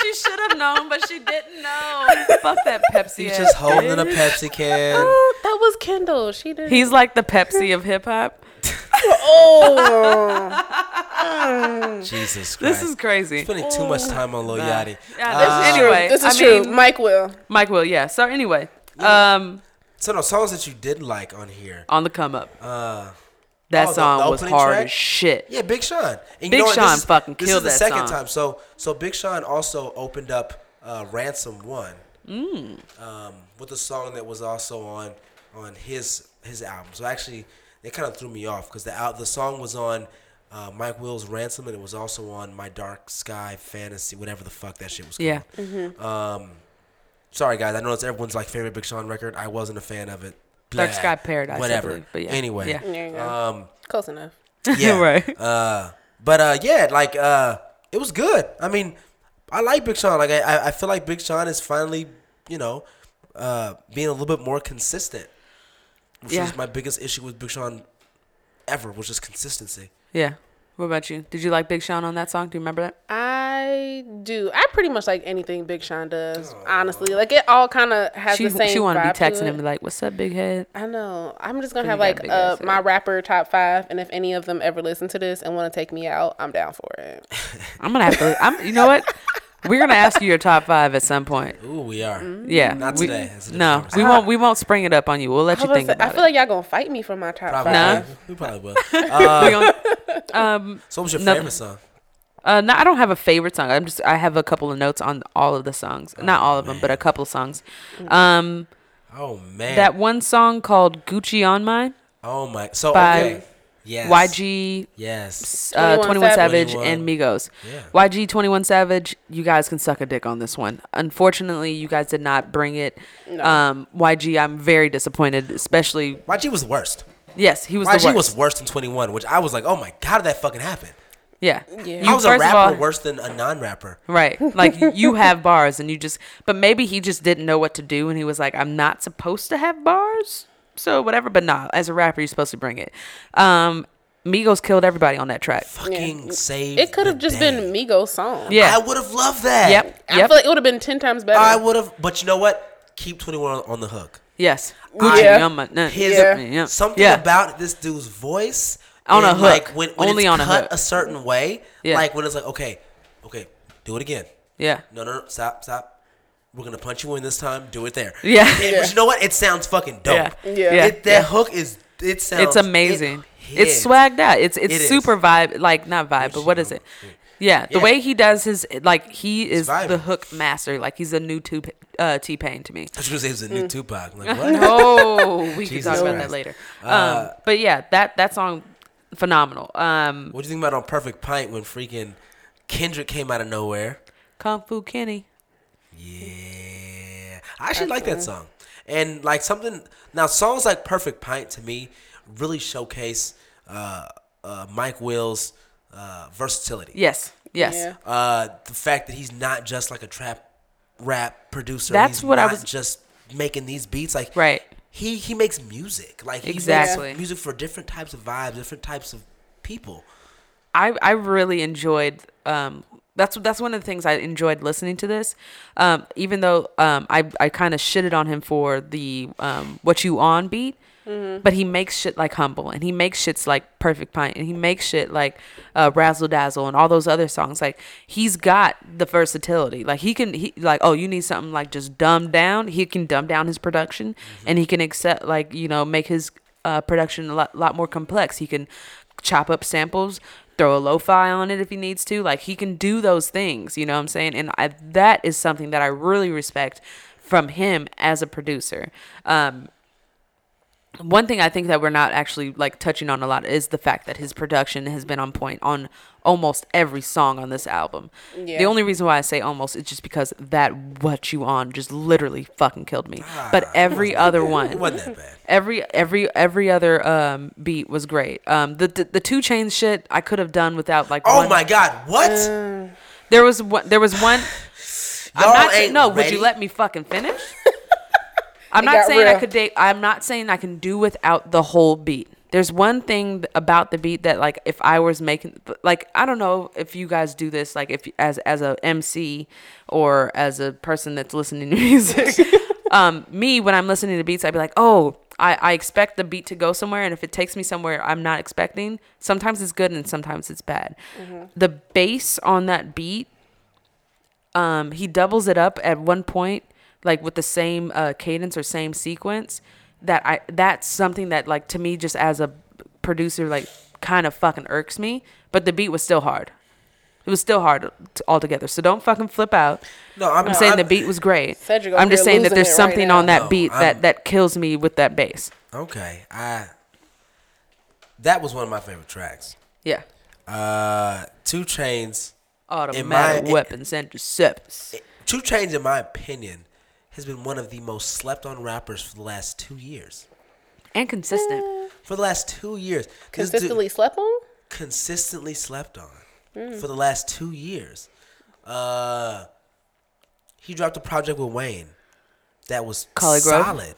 She should have known, but she didn't know. Fuck that Pepsi. He's just holding a. Pepsi can. Oh, that was Kendall. She did. He's like the Pepsi of hip hop. Oh, [LAUGHS] Jesus Christ. This is crazy. spending too much time on Lil Yachty. Yeah, Uh, this is anyway. this is I true. mean- Mike will. Mike will, yeah. So anyway, um, so no songs that you did like on here. on the come up, Uh, that oh, song the was hard track? as shit. yeah, Big Sean. And Big what? Sean this is, fucking this killed is the that second song. time. So so Big Sean also opened up uh, Ransom One. Mm. Um, with a song that was also on on his his album. So actually, it kind of threw me off because the al- the song was on. Uh, Mike Will's Ransom, and it was also on My Dark Sky Fantasy, whatever the fuck that shit was called. Yeah. Um, sorry guys, I know it's everyone's like favorite Big Sean record. I wasn't a fan of it. Dark Sky Paradise, I whatever. believe, but yeah. Anyway, Yeah. There you go. um, Close enough. yeah, [LAUGHS] Right. Uh, but uh, yeah, like uh, it was good. I mean, I like Big Sean. Like I, I- I feel like Big Sean is finally, you know, uh, being a little bit more consistent. Which Yeah. is my biggest issue with Big Sean ever, was just consistency. Yeah. What about you? Did you like Big Sean on that song? Do you remember that? I do. I pretty much like anything Big Sean does. Honestly, like it all kind of has She the same. she want to be texting to him it. and be like, "What's up, big head?" I know. I'm just gonna have like uh, my rapper top five, and if any of them ever listen to this and want to take me out, I'm down for it. [LAUGHS] I'm gonna have to. I'm. You know what? We're gonna ask you your top five at some point. Ooh, we are. Yeah. Not we- today. That's a different No, we conversation. won't. We won't spring it up on you. We'll let I, you was think about to say, I about feel it. like y'all gonna fight me for my top Probably. five. We probably will. [LAUGHS] Uh, We gonna- um, so, what was your Nothing. favorite song? uh, no, I don't have a favorite song. I'm just. I have a couple of notes on all of the songs. Not all of them, but a couple of songs. Um, Oh man. that one song called "Gucci on Mine" oh my. So by okay. Yes. YG, Yes. uh, 21 21 Savage, Savage. and Migos. Yeah. YG 21 Savage, you guys can suck a dick on this one. Unfortunately, you guys did not bring it. Um, YG, I'm very disappointed, especially. YG was the worst. Yes, he was the YG worst. was worse than 21, which I was like, oh my, god, how did that fucking happen? yeah. Yeah. You, How was a first of rapper all- worse than a non-rapper? Right. Like you have bars and you just but maybe he just didn't know what to do and he was like, I'm not supposed to have bars. So whatever, but nah, as a rapper you're supposed to bring it. Um Migos killed everybody on that track. Fucking saved. It could have just day. been Migos song. Yeah. I would have loved that. Yep. I Yep. feel like it would have been ten times better. I would have, but you know what? Keep 21 on, on the hook. yes. Gucci on my- His Yeah. yeah. something Yeah. about this dude's voice On a and, hook. like when, when Only it's on a cut hook. a certain way, Yeah. like when it's like, okay, okay, do it again. Yeah. No, no, no, stop, stop. We're gonna punch you in this time. Do it there. Yeah. And- But you know what? It sounds fucking dope. Yeah. Yeah. Yeah. It, that hook is. It sounds. It's amazing. it it's hits. swagged out. It's it's It is. super vibe like not vibe, but what is it? Yeah, the Yeah. way he does his like he is vibing. the hook master. Like he's a new two uh, T Pain to me. I was gonna say it was a Mm. new Tupac. I'm like [LAUGHS] what? Oh, we can Jesus talk about Christ. that later. Um, Uh, but yeah, that that song, phenomenal. Um, what do you think about on Perfect Pint when freaking Kendrick came out of nowhere? Kung Fu Kenny. Yeah, I actually like that song. And like something now, songs like Perfect Pint to me really showcase uh, uh, Mike Will's uh, versatility. Yes, yes. Yeah. Uh, the fact that he's not just like a trap rap producer. That's he's what I was- just making these beats. Like Right. he he makes music. Like he Exactly. makes music for different types of vibes, different types of people. I I really enjoyed. Um, that's that's one of the things I enjoyed listening to this. Um, even though um, I I kind of shitted on him for the um, what you on beat. But he makes shit like humble, and he makes shits like perfect pint, and he makes shit like uh, razzle dazzle, and all those other songs. Like he's got the versatility. Like he can, he like oh you need something like just dumbed down. He can dumb down his production, and he can accept like you know make his uh, production a lot, lot more complex. He can chop up samples, throw a lo-fi on it if he needs to. Like he can do those things, you know what I'm saying? And I, that is something that I really respect from him as a producer. Um, one thing I think that we're not actually like touching on a lot is the fact that his production has been on point on almost every song on this album. Yeah. The only reason why I say almost is just because that "What You On" just literally fucking killed me. but every other It one, wasn't that bad. every every every other um beat was great. Um, the the, the 2 Chainz shit I could have done without like. Oh one- my God! What? There was one. There was one. [SIGHS] I'm not saying ain't no. Would you let me fucking finish? [LAUGHS] I'm It not saying I could date. I'm not saying I can do without the whole beat. There's one thing about the beat that like if I was making like I don't know if you guys do this like if as as a MC or as a person that's listening to [LAUGHS] music. um, me when I'm listening to beats, I'd be like, oh, I, I expect the beat to go somewhere, and if it takes me somewhere I'm not expecting, sometimes it's good and sometimes it's bad. The bass on that beat um he doubles it up at one point like with the same uh cadence or same sequence that i that's something that like to me just as a producer like kind of fucking irks me but the beat was still hard it was still hard t- altogether so don't fucking flip out No, I'm, i'm saying I'm- the beat was great Cedric i'm just saying that there's it right something on that No, beat I'm- that that kills me with that bass Okay, I. That was one of my favorite tracks. yeah Uh, 2 Chainz. automatic my- weapons and 2 Chainz, in my opinion, has been one of the most slept-on rappers for the last two years. and consistent For the last two years, This dude- Consistently slept on. consistently slept on for the last two years. Uh, he dropped a project with Wayne that was ColleGrove? solid.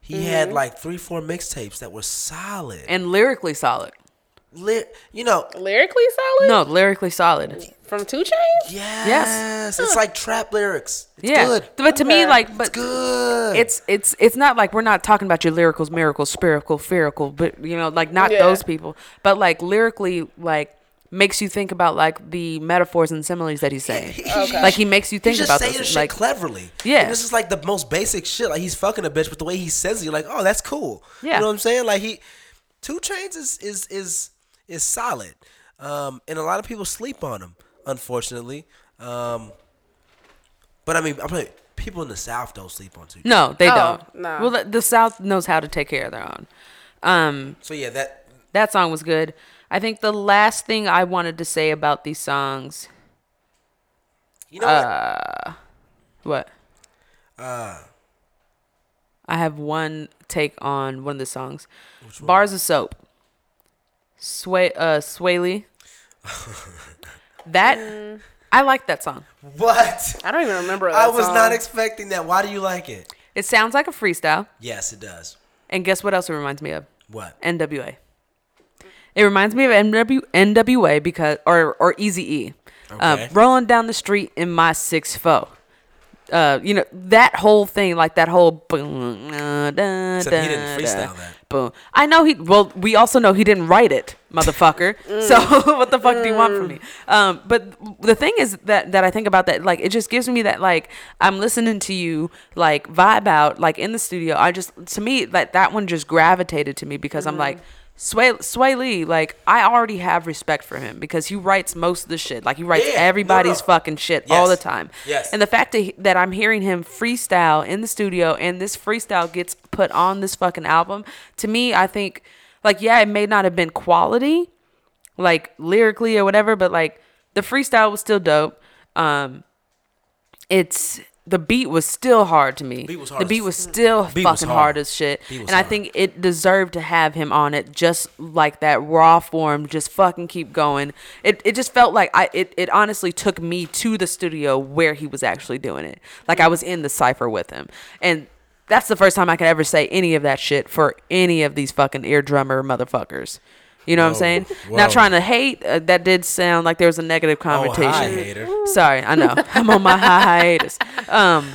He had like three, four mixtapes that were solid. and lyrically solid Li- you know, Lyrically solid. no lyrically solid From 2 Chainz. yes, Yes. it's like trap lyrics. It's yeah good. but to me Okay. like It's but good. it's it's it's not like we're not talking about your lyricals, miracles, spiritual, spherical, but you know, like not Yeah. those people, but like lyrically, like makes you think about like the metaphors and similes that he's saying. Okay. Like he makes you think he's just about saying those. shit Like cleverly. Yeah. And this is like the most basic shit. Like he's fucking a bitch, but the way he says it, you're like, oh, that's cool. Yeah. You know what I'm saying? Like he, 2 Chainz is is is is solid, um, and a lot of people sleep on him, unfortunately. Um, but I mean, I'm like, people in the South don't sleep on Two. No, they Oh, don't. no. Well, the, the South knows how to take care of their own. Um, So yeah, that that song was good. I think the last thing I wanted to say about these songs, you know Uh, what? what? Uh, I have one take on one of the songs. Bars of Soap. Swae uh Swae Lee. that I like that song. what? I don't even remember. That I was song. not expecting that. Why do you like it? It sounds like a freestyle. Yes, it does. And guess what else it reminds me of? What? NWA. It reminds me of NW, NWA because or or Easy E. Uh, rolling down the street in my six foe. Uh, you know that whole thing, like that whole. Boom, uh, da, Except he didn't freestyle da, that. Boom. I know he. Well, we also know he didn't write it, motherfucker. [LAUGHS] So [LAUGHS] what the fuck do you want from me? Um, but the thing is that that I think about that, like, it just gives me that like I'm listening to you like vibe out like in the studio. I just to me like that one just gravitated to me because I'm like. Swae, Swae Lee, like I already have respect for him because he writes most of the shit. Like he writes Yeah, everybody's no. fucking shit all the time. Yes. And the fact that, that I'm hearing him freestyle in the studio and this freestyle gets put on this fucking album, to me, I think, like, yeah, it may not have been quality, like lyrically or whatever, but like the freestyle was still dope. Um, it's the beat was still hard to me. Beat was hard the beat was still Beat was fucking hard. hard. as shit, was and I think it deserved to have him on it, just like that raw form. Just fucking keep going. It it just felt like I it it honestly took me to the studio where he was actually doing it. Like I was in the cipher with him, and that's the first time I could ever say any of that shit for any of these fucking eardrummer motherfuckers. You know what I'm saying? whoa. Not trying to hate. Uh, that did sound like there was a negative Oh, connotation. hi, hater. Sorry, I know. [LAUGHS] I'm on my high hiatus. Um,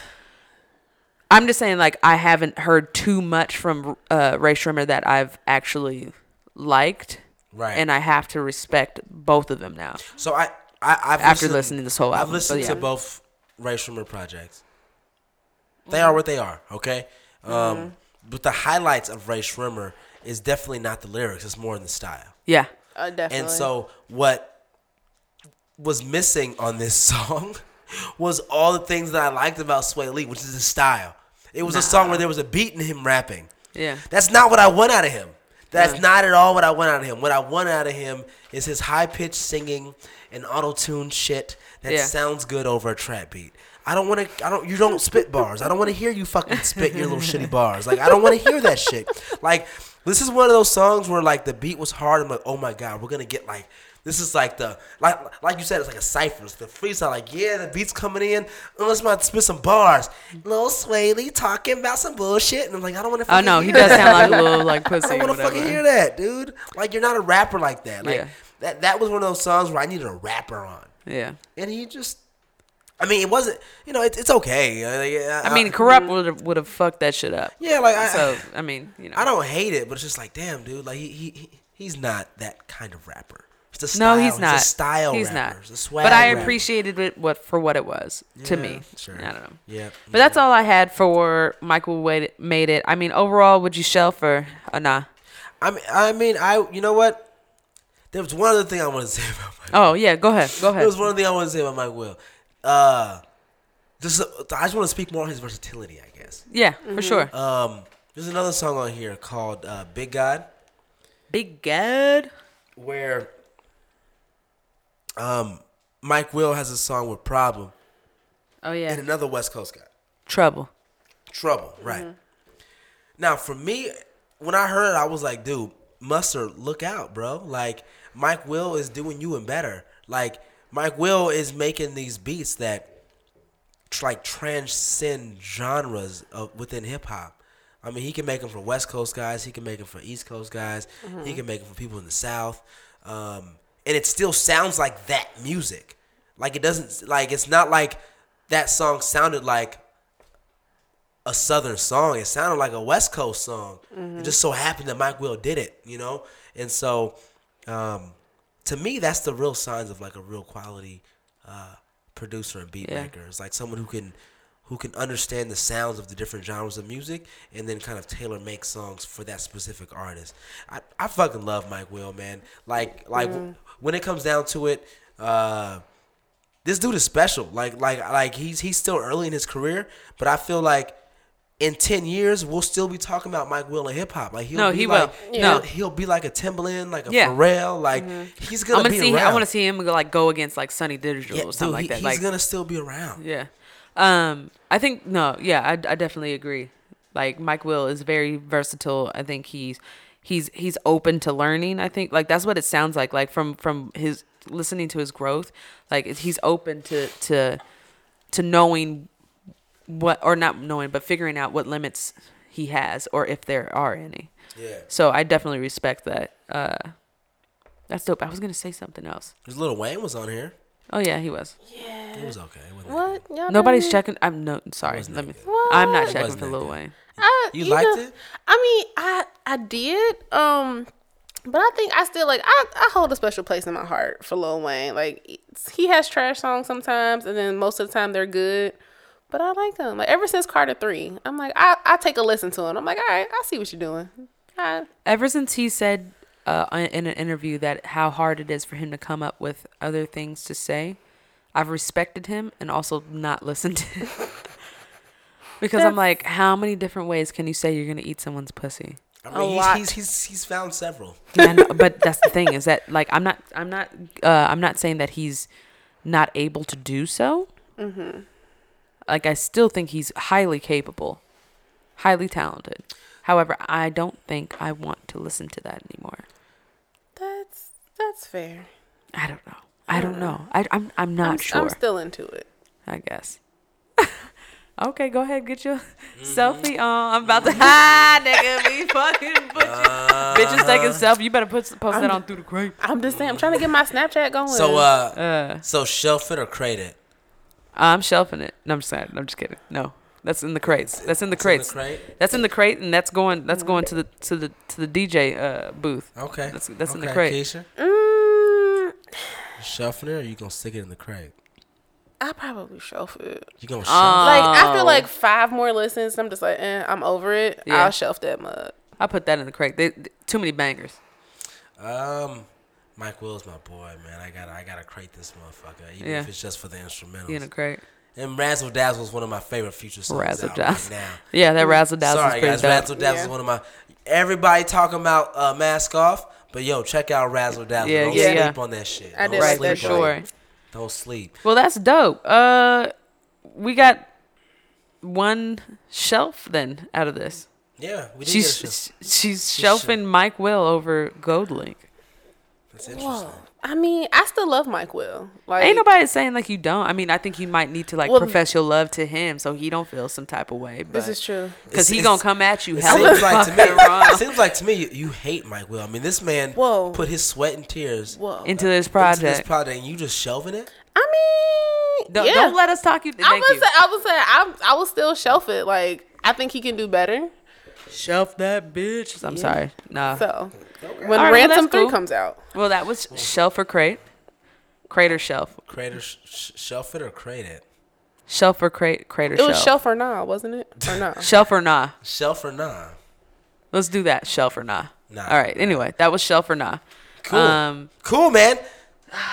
I'm just saying, like, I haven't heard too much from uh, Rae Sremmurd that I've actually liked. Right. And I have to respect both of them now. So I, I I've After listened, listening to this whole I've listened but to both Rae Sremmurd projects. They are what they are. Okay. Um, Mm-hmm. but the highlights of Rae Sremmurd is definitely not the lyrics. It's more in the style. Yeah. Uh, definitely. And so what was missing on this [LAUGHS] song was all the things that I liked about Swae Lee, which is the style. It was a song where there was a beat in him rapping. Yeah. That's not what I want out of him. That's not at all what I want out of him. What I want out of him is his high pitched singing and auto tune shit that Yeah. sounds good over a trap beat. I don't want to. I don't. You don't spit bars. I don't want to hear you fucking spit your little shitty [LAUGHS] bars. Like I don't want to hear that shit. Like this is one of those songs where like the beat was hard. I'm like, oh my god, we're gonna get like. This is like the like like you said, it's like a cipher. It's the freestyle. Like yeah, the beat's coming in. Oh, let's about to spit some bars. Lil Swaley talking about some bullshit, and I'm like, I don't want to. Oh, no. He does sound like a little, [LAUGHS] like, pussy. I don't want to fucking hear that, dude. Like you're not a rapper like that. Like Yeah. that that was one of those songs where I needed a rapper on, Yeah. and he just. I mean, it wasn't. You know, it, it's okay. Uh, I mean, Corrupt would have would have fucked that shit up. yeah, like I, So, I mean, you know. I don't hate it, but it's just like, damn, dude. Like he, he, he he's not that kind of rapper. It's a No, he's not. a style He's rapper. not. He's a swag but I rapper. appreciated it what for what it was to me. sure. I don't know. Yeah. But that's all I had for Mike Will Made-It. I mean, overall, would you shelf or uh, nah? I mean, I mean, I. You know what? There was one other thing I want to say about Mike. Oh yeah, go ahead, go ahead. There was one other thing I want to say about Mike Will. Uh, this is, I just want to speak more on his versatility, I guess. Yeah, for sure. Um, there's another song on here called uh, "Big God," Big God. where um, Mike Will has a song with "Problem" Oh yeah, and another West Coast guy. trouble. Trouble, right? Now, for me, when I heard it, I was like, dude, Mustard, look out, bro. Like, Mike Will is doing you and better. Like, Mike Will is making these beats that like transcend genres of, within hip hop. I mean, he can make them for West Coast guys. He can make them for East Coast guys. He can make them for people in the South. Um, and it still sounds like that music. Like it doesn't like it's not like that song sounded like a southern song. It sounded like a West Coast song. It just so happened that Mike Will did it, you know? And so um to me, that's the real signs of like a real quality uh, producer and beat Yeah. maker. It's like someone who can who can understand the sounds of the different genres of music and then kind of tailor make songs for that specific artist. I, I fucking love Mike Will, man. Like like when it comes down to it, uh, this dude is special. Like like like he's he's still early in his career, but I feel like in ten years we'll still be talking about Mike Will and hip hop. Like he'll No, be he like, will. He'll, No. he'll be like a Timbaland, like a Yeah. Pharrell. Like he's gonna, I'm gonna be see. around. I want to see him go, like go against like Sonny Digital Yeah, or something dude, like he- that. He's like gonna still be around. Yeah. Um, I think no, yeah, I, I definitely agree. Like Mike Will is very versatile. I think he's he's he's open to learning. I think like that's what it sounds like. Like from from his listening to his growth, like he's open to to to knowing what or not knowing, but figuring out what limits he has or if there are any. Yeah. So I definitely respect that. Uh, that's dope. I was gonna say something else. Because little Wayne was on here. Oh yeah, he was. Yeah it was okay. It What? Y'all Nobody's didn't- checking. I'm no sorry. Let me. that good. I'm not What? checking wasn't for that Lil good. Wayne. I, You liked know, it? I mean, I I did. Um, but I think I still like I, I hold a special place in my heart for Lil Wayne. Like it's- he has trash songs sometimes, and then most of the time they're good. But I like them. Like ever since Carter Three, I'm like I I take a listen to him. I'm like, all right, I see what you're doing. I, Ever since he said uh, in an interview that how hard it is for him to come up with other things to say, I've respected him and also not [LAUGHS] listened to him. [LAUGHS] because I'm like, how many different ways can you say you're gonna eat someone's pussy? I A mean, he's, lot. he's he's he's found several. [LAUGHS] Yeah, know, but that's the thing is that like I'm not I'm not uh, I'm not saying that he's not able to do so. Mm-hmm. Like I still think he's highly capable, highly talented. However, I don't think I want to listen to that anymore. that's that's fair. I don't know. I don't know. I, I'm I'm not I'm, sure. I'm still into it. I guess. [LAUGHS] okay, go ahead, get your selfie on. I'm about to ha [LAUGHS] nigga be fucking [LAUGHS] put you. Bitches taking selfie. You better put post that on through the crate. I'm just saying. I'm trying to get my Snapchat going. So uh, Uh, so shelf it or crate it. I'm shelving it. No, I'm just saying. I'm just kidding. No, that's in the crates. That's in the It's in the crates. crate? That's in the crate, and that's going. That's going to the to the to the DJ uh, booth. Okay. That's- that's in the crate. Keisha, mm, you shelfing it or you gonna stick it in the crate? I probably shelf it. You gonna Uh, shelf? Like after Oh. like five more listens, I'm just like, eh, I'm over it. Yeah. I'll shelf that mug. I put that in the crate. They, th- too many bangers. Um, Mike Will's my boy, man. I gotta I gotta crate this motherfucker, even Yeah. if it's just for the instrumentals. You in the crate. and Razzle Dazzle is one of my favorite future songs Razzle out Dazzle. right now. [LAUGHS] Yeah, that razzle dazzle is Sorry pretty guys, dope. Razzle Dazzle is one of my. Everybody talking about uh, mask off, but yo, check out Razzle Dazzle. Yeah, Don't yeah, sleep yeah. on that shit. I Don't did like sleep that for on sure. Don't sleep. Well, that's dope. Uh, we got one shelf then out of this. Yeah, we did She's get a shit. she's shelving Mike Will over Gold Link. That's interesting. Whoa. I mean, I still love Mike Will. Like, Ain't nobody saying like you don't. I mean, I think you might need to like Well, profess your love to him so he don't feel some type of way. this is true. because he gonna come at you It hella seems like to me. It seems like to me you, you hate Mike Will. I mean, this man Whoa. put his sweat and tears Whoa. into this into project. this project, and you just shelving it. I mean, Don't, yeah. don't let us talk you. I Thank was you. say, I was say, I, I will still shelf it. Like, I think he can do better. Shelf that bitch. I'm sorry. Nah. So, when All right, well, Ransom that's Three cool. comes out, well, that was shelf or crate. Crate or shelf. Crate or sh- sh- shelf it or crate it. Shelf or crate. Crate or it was shelf or nah, wasn't it? Or nah? [LAUGHS] Shelf or nah. Shelf or nah. Let's do that. Shelf or nah. Nah. All right. Anyway, that was shelf or nah. Cool. Um, cool, man.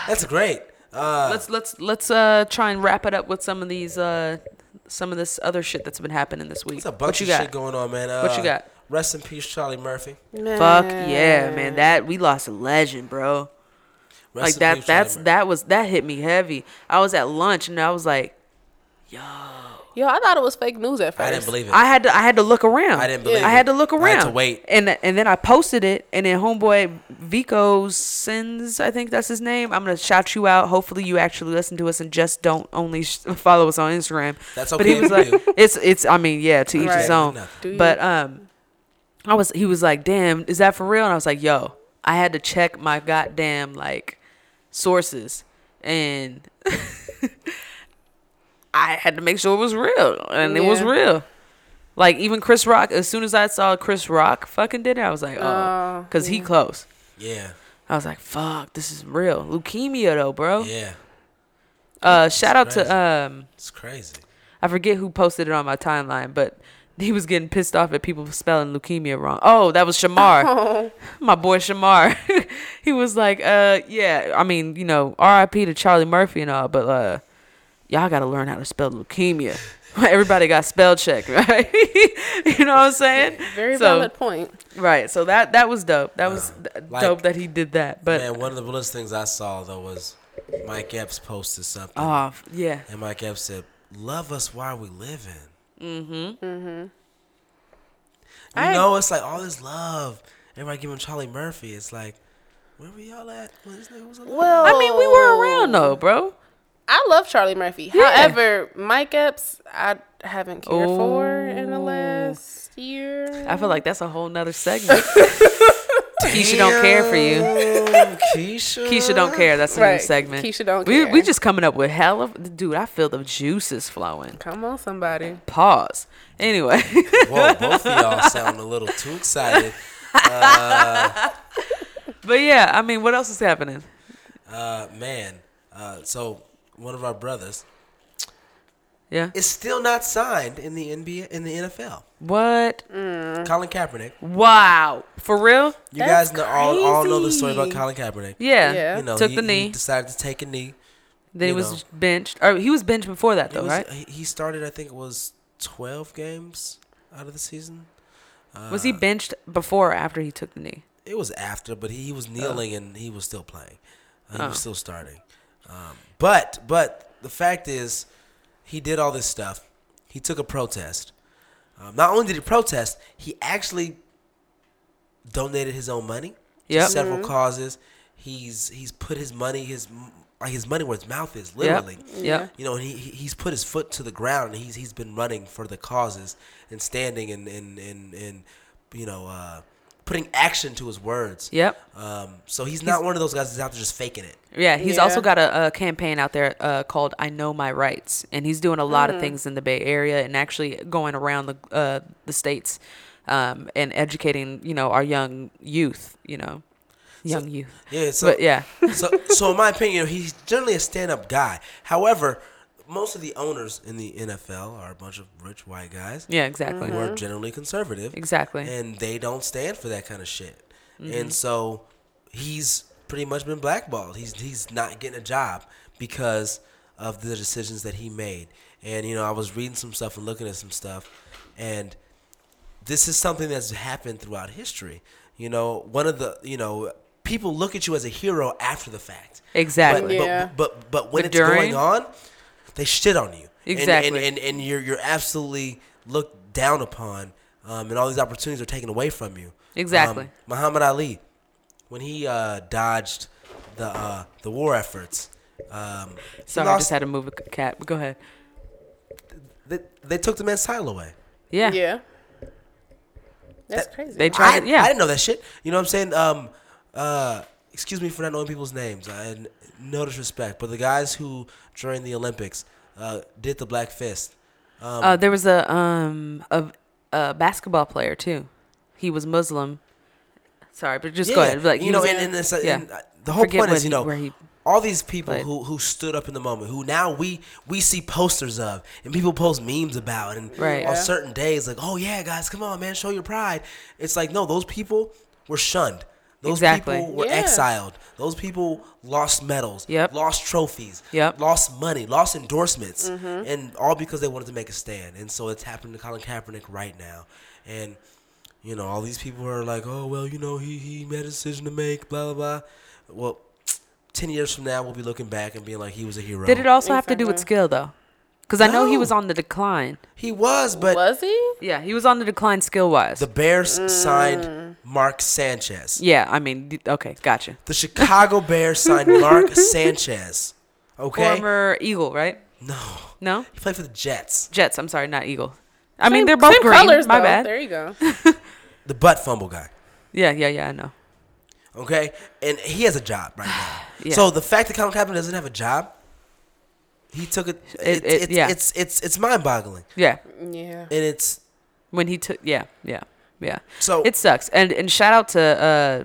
That's great. Uh, let's let's let's uh try and wrap it up with some of these uh some of this other shit that's been happening this week. There's a what you of got? shit going on, man. Uh, What you got? Rest in peace, Charlie Murphy. Fuck yeah, man. That we lost a legend, bro. Rest like in that. Peace, that's Murphy. that was that hit me heavy. I was at lunch and I was like, Yo, Yo, I thought it was fake news at first. I didn't believe it. I had to I had to look around. I didn't believe I it. had to look I around. had to wait. And and then I posted it and then homeboy Vico Sins, I think that's his name. I'm gonna shout you out. Hopefully you actually listen to us and just don't only sh- follow us on Instagram. That's okay. But he was like you. it's it's I mean, yeah, to each Right. his own. Nothing. Do you? But um I was he was like, "Damn, is that for real?" And I was like, "Yo, I had to check my goddamn like sources and [LAUGHS] I had to make sure it was real, and it was real. Like even Chris Rock, as soon as I saw Chris Rock fucking did it, I was like, oh, Oh, because he close. Yeah. I was like, fuck, this is real. Leukemia though, bro. Yeah, Uh, shout out crazy. to um, it's crazy. I forget who posted it on my timeline, but [LAUGHS] he was getting pissed off at people spelling leukemia wrong. Oh, that was Shamar, [LAUGHS] Oh, my boy Shamar. [LAUGHS] he was like, uh, yeah, I mean, you know, R.I.P. to Charlie Murphy and all, but uh, y'all got to learn how to spell leukemia. Everybody got spell check, right? you know what I'm saying? very So- valid point. Right. So that that was dope. That was th- like- dope that he did that. But Man, one of the realest things I saw though was Mike Epps posted something, oh yeah, and Mike Epps said, "Love us while we living." Mm-hmm. Mm-hmm. You I- know, it's like all this love. Everybody giving Charlie Murphy. It's like, where were y'all at when was? Well, I mean, we were around though, bro. I love Charlie Murphy. Yeah. However, Mike Epps, I haven't cared for in the last year. I feel like that's a whole nother segment. [LAUGHS] Keisha don't care for you. Damn, Keisha. Keisha don't care. That's a new Right. segment. Keisha don't we, care. We just coming up with hell of dude. I feel the juices flowing. Come on, somebody. Pause. Anyway, Whoa, both of y'all [LAUGHS] sound a little too excited. but yeah, I mean, what else is happening? Uh, man, uh, so one of our brothers Yeah. is still not signed in the NBA in the NFL. What? Colin Kaepernick. Wow. For real? You That's guys know all, all know the story about. Colin Kaepernick. Yeah. Yeah. You know, Took he, the he knee. decided to take a knee. then he was know. benched. Or he was benched before that It though, was- right? he- He started, I think it was twelve games out of the season. was he benched before or after he took the knee? It was after, but he, he was kneeling and he was still playing. Uh, he Oh. was still starting. Um, but but the fact is, he did all this stuff. He took a protest. Um, not only did he protest, he actually donated his own money to Yep. several causes. He's he's put his money his like his money where his mouth is, literally. Yeah. Yep. You know, and he he- he's put his foot to the ground and he's he's been running for the causes and standing and and and, and you know uh, putting action to his words. Yep. Um, so he's not one of those guys that's out there just faking it. Yeah, he's Yeah. also got a, a campaign out there uh, called "I Know My Rights," and he's doing a lot of things in the Bay Area and actually going around the uh, the states um, and educating, you know, our young youth. You know, young youth. Yeah. So but yeah, so so in my opinion, he's generally a stand-up guy. However, most of the owners in the NFL are a bunch of rich white guys yeah, exactly, who are generally conservative. exactly. and they don't stand for that kind of shit. Mm-hmm. And so he's pretty much been blackballed. He's he's not getting a job because of the decisions that he made. And you know, I was reading some stuff and looking at some stuff, and this is something that's happened throughout history. You know, one of the you know people look at you as a hero after the fact. Exactly. But, Yeah. but, but but when But it's during- going on, they shit on you. And- Exactly. And, and, and, you're you're absolutely looked down upon, um, and all these opportunities are taken away from you. Exactly. Um, Muhammad Ali, when he uh, dodged the uh, the war efforts, um, he Sorry, I just had to move a cat. Go ahead. they, they took the man's title away. Yeah. Yeah. That's That- crazy. They tried I, yeah. I didn't know that shit. You know what I'm saying? Um, uh, excuse me for not knowing people's names. I had no disrespect, but the guys who during the Olympics uh, did the black fist. Um, Uh, there was a um a, a basketball player too. He was Muslim. Sorry, but just go ahead. Like you know, was- and, and, it's, uh, yeah. and uh, the whole Forget point what is, you he- know, where he all these people played. who who stood up in the moment, who now we we see posters of, and people post memes about, and Right. on Yeah. certain days, like, oh yeah, guys, come on, man, show your pride. It's like no, those people were shunned. Those Exactly. people were Yeah. exiled. Those people lost medals, Yep. lost trophies, Yep. lost money, lost endorsements, Mm-hmm. and all because they wanted to make a stand. And so it's happening to Colin Kaepernick right now. And you know, all these people are like, oh well, you know, he he made a decision to make, blah blah blah. Well, [TSK] ten years from now, we'll be looking back and being like, he was a hero. Did it also have to do with skill though? Because I know he was on the decline. He was, but was he? Yeah, he was on the decline skill wise. the Bears Mm. signed Mark Sanchez. yeah, I mean, d- okay, gotcha. The Chicago Bears signed Mark [LAUGHS] Sanchez. Okay. Former Eagle, right? no, No, he played for the Jets. Jets. I'm sorry, not Eagle. I mean, they're both same green. colors. My though. bad. There you go. [LAUGHS] The butt fumble guy. Yeah, yeah, yeah. I know. Okay, and he has a job right now. [SIGHS] Yeah. So the fact that Colin Kaepernick doesn't have a job, he took it. It- It, it- it's, yeah. it's it's it's mind boggling, Yeah, Yeah. and it's when he took. Yeah, yeah, yeah. so It sucks. And and shout out to uh,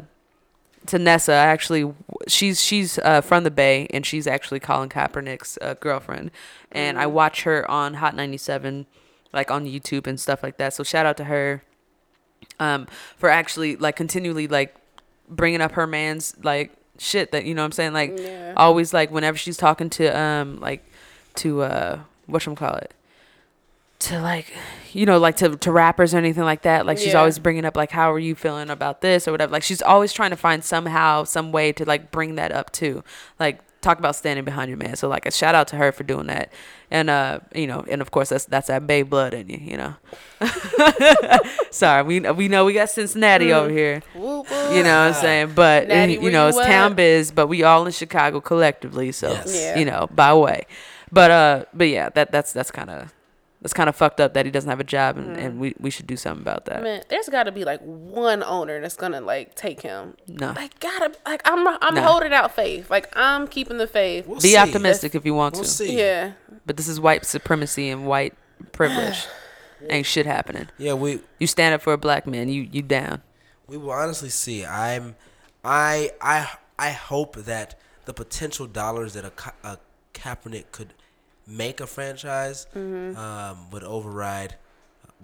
to Nessa. I actually, she's she's uh, from the Bay, and she's actually Colin Kaepernick's uh, girlfriend. And I watch her on Hot 97, like on YouTube and stuff like that. So shout out to her, um, for actually like continually like bringing up her man's like shit that you know what I'm saying like Yeah. always like whenever she's talking to um like to uh what call it to like you know like to, to rappers or anything like that like she's Yeah. always bringing up like how are you feeling about this or whatever like she's always trying to find somehow some way to like bring that up too like talk about standing behind your man so like a shout out to her for doing that and uh you know and of course that's that's that bay blood in you you know [LAUGHS] sorry we we know we got cincinnati over here Whoop, whoop. you know what I'm saying? But Natty, you know, you it's at? town biz, but we all in Chicago collectively, so Yes. Yeah. you know, by way. But uh but yeah, that that's that's kind of that's kind of fucked up that he doesn't have a job and, and we, we should do something about that. Man, there's got to be like one owner that's gonna like take him. No. Like gotta like I'm I'm No. holding out faith. Like I'm keeping the faith. We'll Be see. optimistic if you want We'll to. see. Yeah. But this is white supremacy and white privilege. [SIGHS] Ain't shit happening. Yeah, we You stand up for a black man, you you down. we will honestly see. I'm, I, I, I hope that the potential dollars that a, Ka- a Kaepernick could make a franchise Mm-hmm. um, would override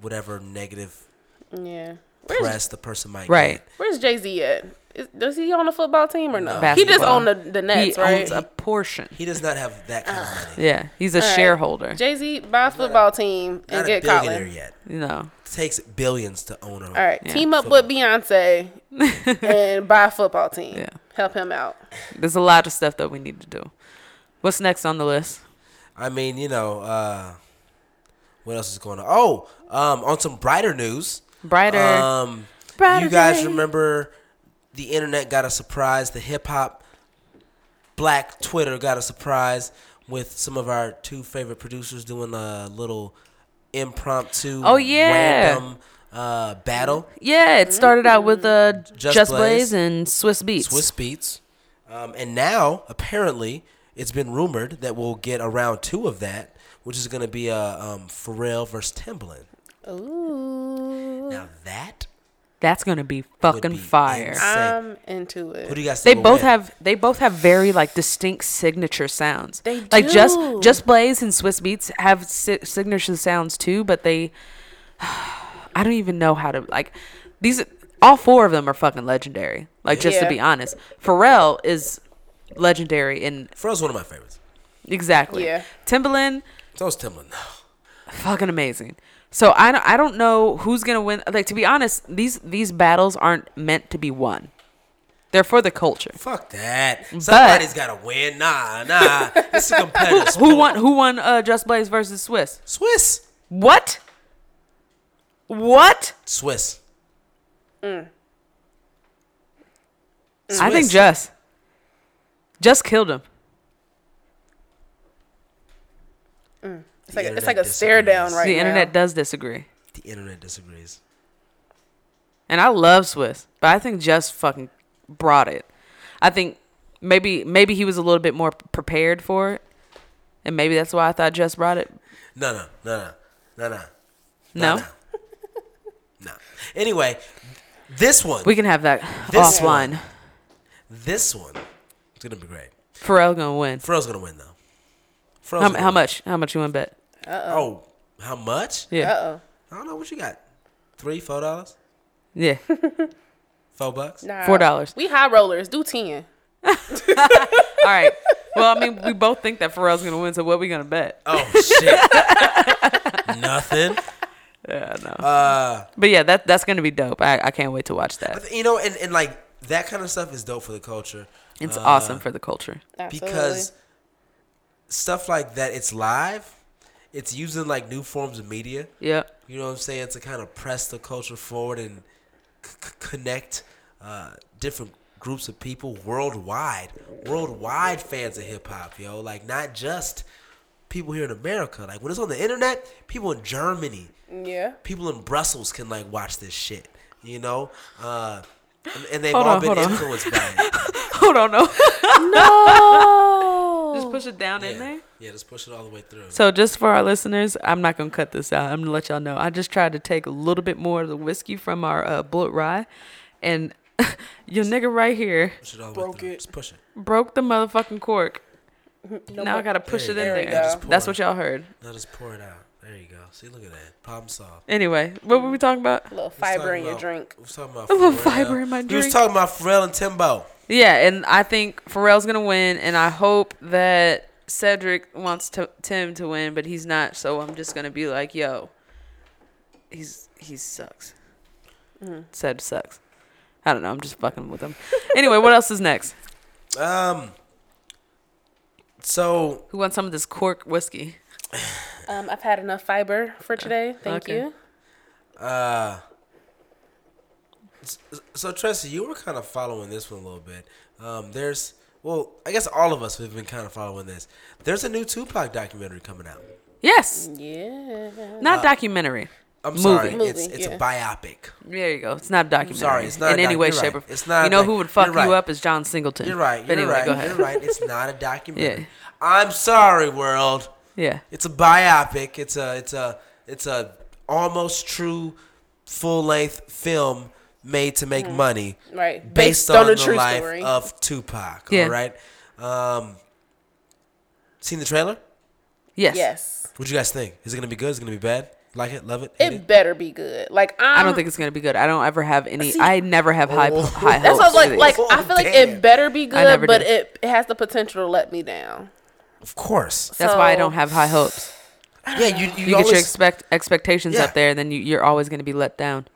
whatever negative Yeah. Where's press the person might Right. get. Where's Jay Z at? Is, does he on the football team or no? No. He just Basketball. on the the Nets, he right? owns a portion. He does not have that kind of money. Yeah, he's a All right. shareholder. Jay Z buy a football team and a get billionaire Colin. yet. You know, It takes billions to own a. All right, Yeah. team up with Beyonce [LAUGHS] and buy a football team. Yeah. Help him out. there's a lot of stuff that we need to do. What's next on the list? I mean, you know, uh, what else is going on? Oh, um, on some brighter news. Brighter. Um, Brighter you guys day. remember the internet got a surprise. The hip hop black Twitter got a surprise with some of our two favorite producers doing a little impromptu, Oh, yeah. random uh, battle. Yeah, it started out with uh, Just Just, Blaze. Blaze. and Swizz Beatz. Swizz Beatz. Um, and now, apparently, it's been rumored that we'll get a round two of that, which is going to be a um, Pharrell versus Timbaland. Ooh. Now that That's gonna be fucking be fire. insane. I'm into it. Who do you guys They think will both win? have they both have very like distinct signature sounds. They like just do. just Blaze and Swizz Beatz have si- signature sounds too, but they [SIGHS] I don't even know how to like these. All four of them are fucking legendary. Like just to be honest, Pharrell is legendary in Pharrell's one of my favorites. exactly. Yeah. Timbaland So is Timbaland. [SIGHS] fucking amazing. So I don't, I don't know who's gonna win. Like to be honest, these these battles aren't meant to be won. They're for the culture. Fuck that. Somebody's got to win. Nah, nah. It's a competitive sport. [LAUGHS] Who won? Who won? Uh, Just Blaze versus Swizz. Swizz. What? What? Swizz. I think Swizz. Just. Just killed him. Mm. It's like a, it's like a stare down disagrees. right the now. internet does disagree, The internet disagrees. and I love Swizz, but I think Just fucking brought it. I think maybe maybe he was a little bit more prepared for it, and maybe that's why I thought Just brought it. No, no, no, no, no, no. No, No. No. Anyway, this one. we can have that This offline. one. This one. It's gonna be great. Pharrell gonna win. Pharrell's gonna win though. Pharrell's How, gonna how win. much? How much you want to bet? Oh, how much? Yeah, Uh oh. I don't know what you got. Three, four dollars, yeah, [LAUGHS] four bucks. Nah. four dollars. We high rollers. Do ten. [LAUGHS] All right. Well, I mean, we both think that Pharrell's gonna win, so what are we gonna bet? Oh shit. [LAUGHS] Nothing. Yeah, no. Uh, But yeah, that that's gonna be dope. I, I can't wait to watch that. you know, and, and like that kind of stuff is dope for the culture. It's Uh, awesome for the culture. Absolutely. because stuff like that, it's live. It's using like new forms of media. Yeah. You know what I'm saying? To kind of press the culture forward and c- c- connect uh, different groups of people worldwide. Worldwide fans of hip hop, yo. Like not just people here in America. Like when it's on the internet, people in Germany, yeah. people in Brussels can like watch this shit. You know, uh, and, and they've Hold all on, been hold on. influenced by it. [LAUGHS] Hold on, no. No. just push it down in there. yeah, just push it all the way through. So just for our listeners, I'm not gonna cut this out. I'm gonna let y'all know. I just tried to take a little bit more of the whiskey from our uh, Bulleit rye, and [LAUGHS] Your nigga right here Push it all Broke it. Just push it. broke the motherfucking cork. No now I gotta push There it in. There there. Just pour That's it. what y'all heard. Now just pour it out. There you go. See, look at that. Problem solved. Anyway, what were we talking about? A little fiber talking in your about- drink. We was talking about A little Pharrell. fiber in my We drink. was talking about Pharrell and Timbo. Yeah, and I think Pharrell's gonna win, and I hope that Cedric wants to, Tim to win, but he's not. So I'm just gonna be like, yo, he's he sucks. Ced sucks. I don't know. I'm just fucking with him. anyway, what else is next? Um. So Who wants some of this cork whiskey? [SIGHS] Um, I've had enough fiber for today. Thank Okay. you. Uh, so Tracy, you were kind of following this one a little bit. Um, there's, well, I guess all of us have been kind of following this. There's a new Tupac documentary coming out. Yes, Yeah. not documentary. I'm Movie. sorry, Movie, it's it's yeah. a biopic. There you go. It's not a documentary. sorry, it's not in a any doc- way, you're shape, right. or It's not You know doc- who would fuck you're right. you up is John Singleton. You're right. You're anyway, right. go ahead. You're right. It's not a documentary. [LAUGHS] Yeah. I'm sorry, world. Yeah. It's a biopic. It's a it's a it's a almost true full length film made to make money Right. based, Based on on, a the true life story. of Tupac. Yeah. All right. Um, seen the trailer? Yes. Yes. What you guys think? Is it gonna be good? Is it gonna be bad? Like it? Love it? It it? better be good. Like I'm, I don't think it's gonna be good. I don't ever have any. See- I never have high Oh. high That's hopes. what I was like. these. Like I feel like it better be good, but it, it has the potential to let me down. Of course. That's why I don't have high hopes. [SIGHS] Yeah. You you, You, get your expect expectations Yeah. up there, then you, you're always gonna be let down.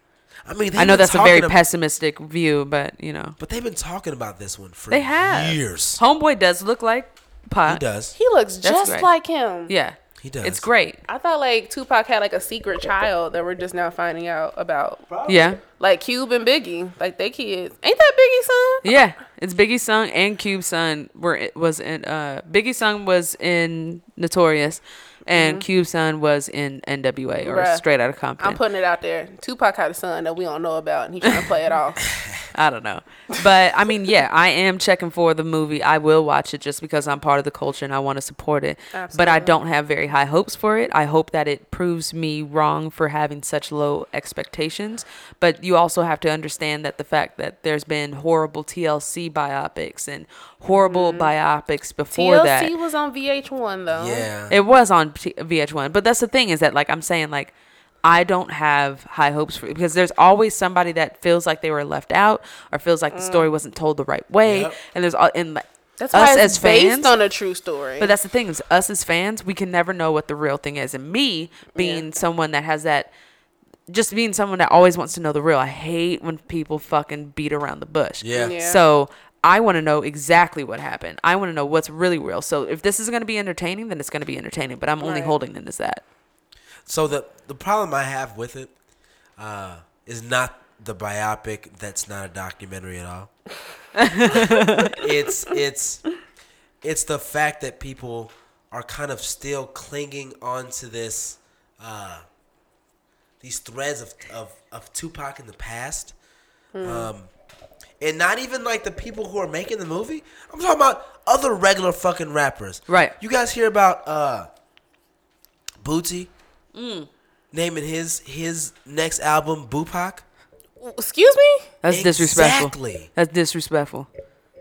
I mean, I know that's a very talking ab- pessimistic view, but you know But they've been talking about this one for they have. years. Homeboy does look like Pop. He does. He looks That's just great. like him. Yeah, He does. it's great. I thought like Tupac had like a secret child that we're just now finding out about. Yeah, Like Cube and Biggie, like they kids. Ain't that Biggie's son? yeah. It's Biggie's son and Cube's son were it was in. Uh, Biggie's son was in Notorious, and Cube's son was in NWA or Bruh. Straight Outta Compton. I'm putting it out there. Tupac had a son that we don't know about, and he's trying to play it off. [LAUGHS] I don't know. But I mean, yeah, I am checking for the movie. I will watch it just because I'm part of the culture and I want to support it. But I don't have very high hopes for it. I hope that it proves me wrong for having such low expectations. But you also have to understand that the fact that there's been horrible TLC biopics and horrible mm-hmm. biopics before TLC that. TLC was on VH1 though. Yeah. It was on T- VH1, but that's the thing is that like I'm saying like I don't have high hopes for because there's always somebody that feels like they were left out or feels like the mm. story wasn't told the right way, Yep. and there's all and like, That's us why as it's based fans. on a true story. but that's the thing is us as fans we can never know what the real thing is, and me being someone that has that. Just being someone that always wants to know the real. I hate when people fucking beat around the bush. Yeah. Yeah. So I want to know exactly what happened. I want to know what's really real. So if this is going to be entertaining, then it's going to be entertaining. But I'm only Right. holding it as that. So the the problem I have with it uh, is not the biopic. That's not a documentary at all. [LAUGHS] it's it's it's the fact that people are kind of still clinging on to this uh, these threads of, of of Tupac in the past. Um, and not even like the people who are making the movie. I'm talking about other regular fucking rappers. Right. You guys hear about uh Boosie naming his his next album BooPac? Excuse me? That's disrespectful. Exactly. That's disrespectful.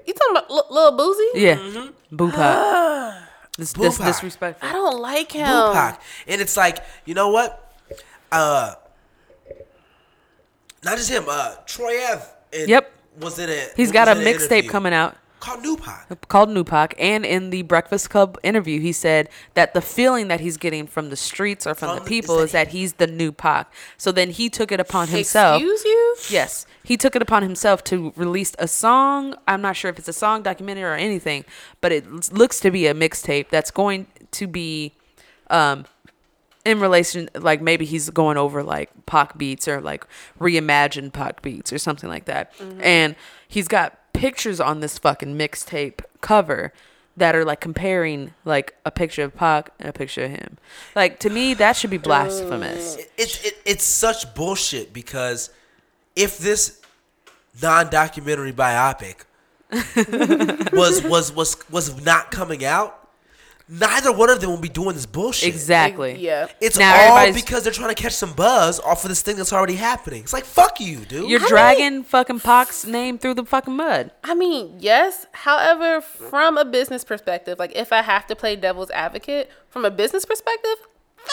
You talking about L- Lil Boosie? Yeah. Mm-hmm. BooPac. [GASPS] This, this disrespectful. I don't like him. BooPac. And it's like, you know what? Uh not just him, uh Troy Ave in- Yep. was in a He's was got a mixtape coming out called New Pac. called NuPac. And in the Breakfast Club interview, he said that the feeling that he's getting from the streets or from, From the people is is that that he's the new Pac. So then he took it upon himself. Excuse you? Yes, he took it upon himself to release a song. I'm not sure if it's a song, documentary, or anything, but it looks to be a mixtape that's going to be, um, in relation, like maybe he's going over like Pac beats or like reimagined Pac beats or something like that, and he's got pictures on this fucking mixtape cover that are like comparing like a picture of Pac and a picture of him. Like to me, that should be [SIGHS] blasphemous. It, it, it, it's such bullshit because if this non-documentary biopic [LAUGHS] was was was was not coming out, neither one of them will be doing this bullshit. Exactly. Yeah. It's Now all everybody's- because they're trying to catch some buzz off of this thing that's already happening. It's like fuck you, dude. You're dragging fucking Pac's name through the fucking mud. I mean, yes. However, from a business perspective, like if I have to play devil's advocate, from a business perspective,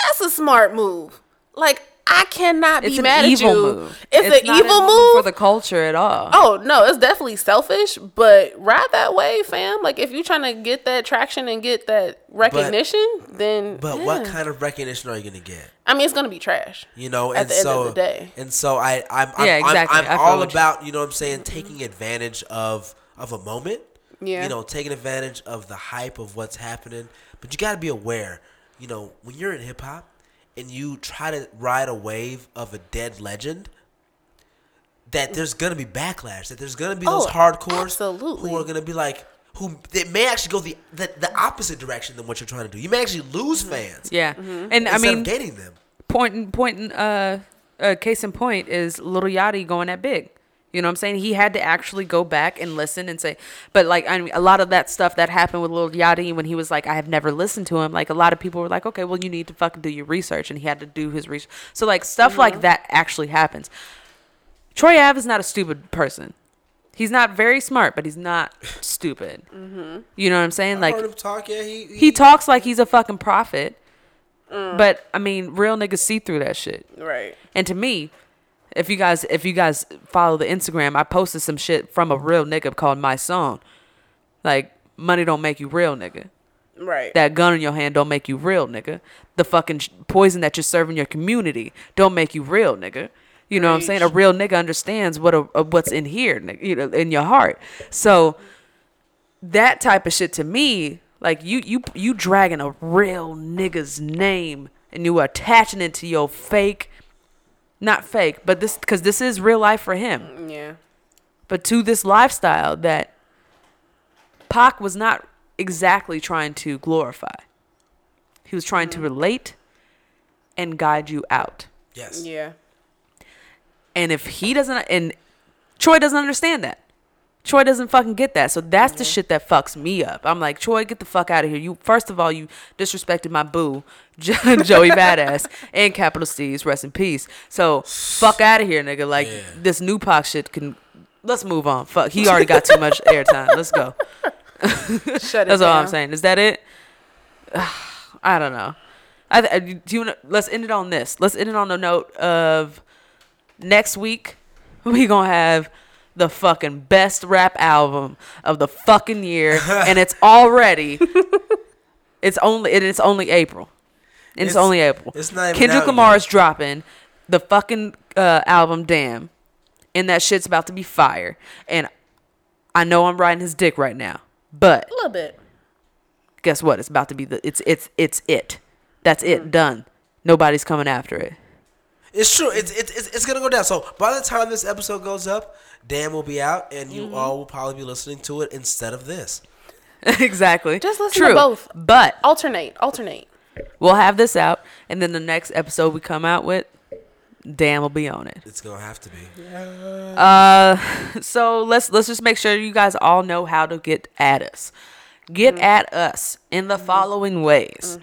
that's a smart move. Like I cannot It's be an mad evil at you. move. It's, an not evil in- move. for the culture at all. oh no, it's definitely selfish, but ride that way, fam. Like if you're trying to get that traction and get that recognition, then but what kind of recognition are you gonna get? I mean, it's gonna be trash. You know, At and the end of so the day. and so I I'm I'm, Yeah, I'm- exactly. I'm, I feel all about you know what I'm saying mm-hmm. taking advantage of of a moment. Yeah. You know, taking advantage of the hype of what's happening, but you got to be aware. You know, when you're in hip hop and you try to ride a wave of a dead legend. That there's gonna be backlash. That there's gonna be those Oh, hardcores absolutely. who are gonna be like, who they may actually go the, the the opposite direction than what you're trying to do. You may actually lose fans. Yeah, Mm-hmm. and I mean, of gaining them. point point uh, uh case in point is Little Yachty going at big. You know what I'm saying? He had to actually go back and listen and say, but like I mean, a lot of that stuff that happened with Little Yachty when he was like, I have never listened to him. Like a lot of people were like, okay, well you need to fucking do your research, and he had to do his research. So like stuff Mm-hmm. like that actually happens. Troy Ave is not a stupid person. He's not very smart, but he's not stupid. Mm-hmm. You know what I'm saying? Like heard him talk. Yeah, he he talks like he's a fucking prophet. Mm. But I mean, real niggas see through that shit. Right. And to me, if you guys if you guys follow the Instagram, I posted some shit from a real nigga called my song. Like money don't make you real, nigga. Right. That gun in your hand don't make you real, nigga. The fucking poison that you're serving your community don't make you real, nigga. You know what I'm saying? A real nigga understands what a, a, what's in here, nigga, you know, in your heart. So that type of shit to me, like you you you dragging a real nigga's name and you attaching it to your fake, not fake, but this because this is real life for him yeah. but to this lifestyle that Pac was not exactly trying to glorify. He was trying to mm. relate and guide you out. yes. Yeah. And if he doesn't, and Troy doesn't understand that. Troy doesn't fucking get that. So that's the mm-hmm. shit that fucks me up. I'm like, Troy, get the fuck out of here. You first of all, you disrespected my boo, [LAUGHS] Jo- Joey Badass, and Capital STEEZ, rest in peace. So fuck out of here, nigga. Like Yeah. this new Pac shit can. Let's move on. Fuck, he already got too much [LAUGHS] airtime. Let's go. Shut it [LAUGHS] That's all I'm saying. Is that it? [SIGHS] I don't know. I, I do you wanna, let's end it on this. Let's end it on the note of next week we gonna have the fucking best rap album of the fucking year, [LAUGHS] and it's already. it's only it is only April. And it's, It's- only April. it's not even Kendrick out Lamar yet. is dropping the fucking uh, album. Damn, and that shit's about to be fire. And I know I'm riding his dick right now, but A little bit. guess what? It's about to be the it's it's it's it. That's it. Done. Nobody's coming after it. It's true. It's, it's it's it's gonna go down. So by the time this episode goes up, DAMN will be out, and you mm-hmm. all will probably be listening to it instead of this. [LAUGHS] exactly. Just listen to both. But Alternate. Alternate. we'll have this out, and then the next episode we come out with, DAMN will be on it. It's gonna have to be. Yeah. Uh, so let's let's just make sure you guys all know how to get at us. Get mm-hmm. at us in the mm-hmm. following ways.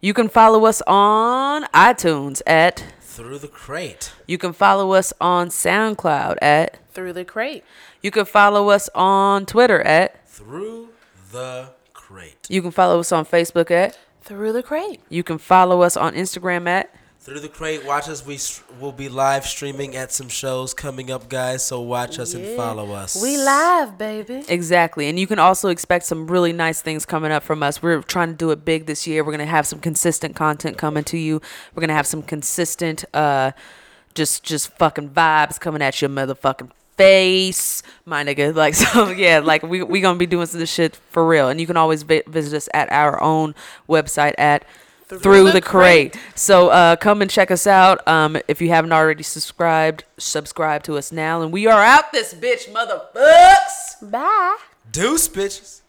You can follow us on iTunes at. Through the crate. You can follow us on SoundCloud at. Through the crate. You can follow us on Twitter at. Through the crate. You can follow us on Facebook at. Through the crate. You can follow us on Instagram at. Through the crate. Watch us. We will be live streaming at some shows coming up, guys. So watch us and follow us. We live, baby. Exactly. And you can also expect some really nice things coming up from us. We're trying to do it big this year. We're going to have some consistent content coming to you. We're going to have some consistent uh just just fucking vibes coming at your motherfucking face, my nigga. [LAUGHS] Like so yeah, like we we going to be doing some of this shit for real. And you can always vi- visit us at our own website at through, the, crate. So uh, come and check us out. Um, if you haven't already subscribed, subscribe to us now. And we are out this bitch, motherfucks. Bye. Deuce, bitches.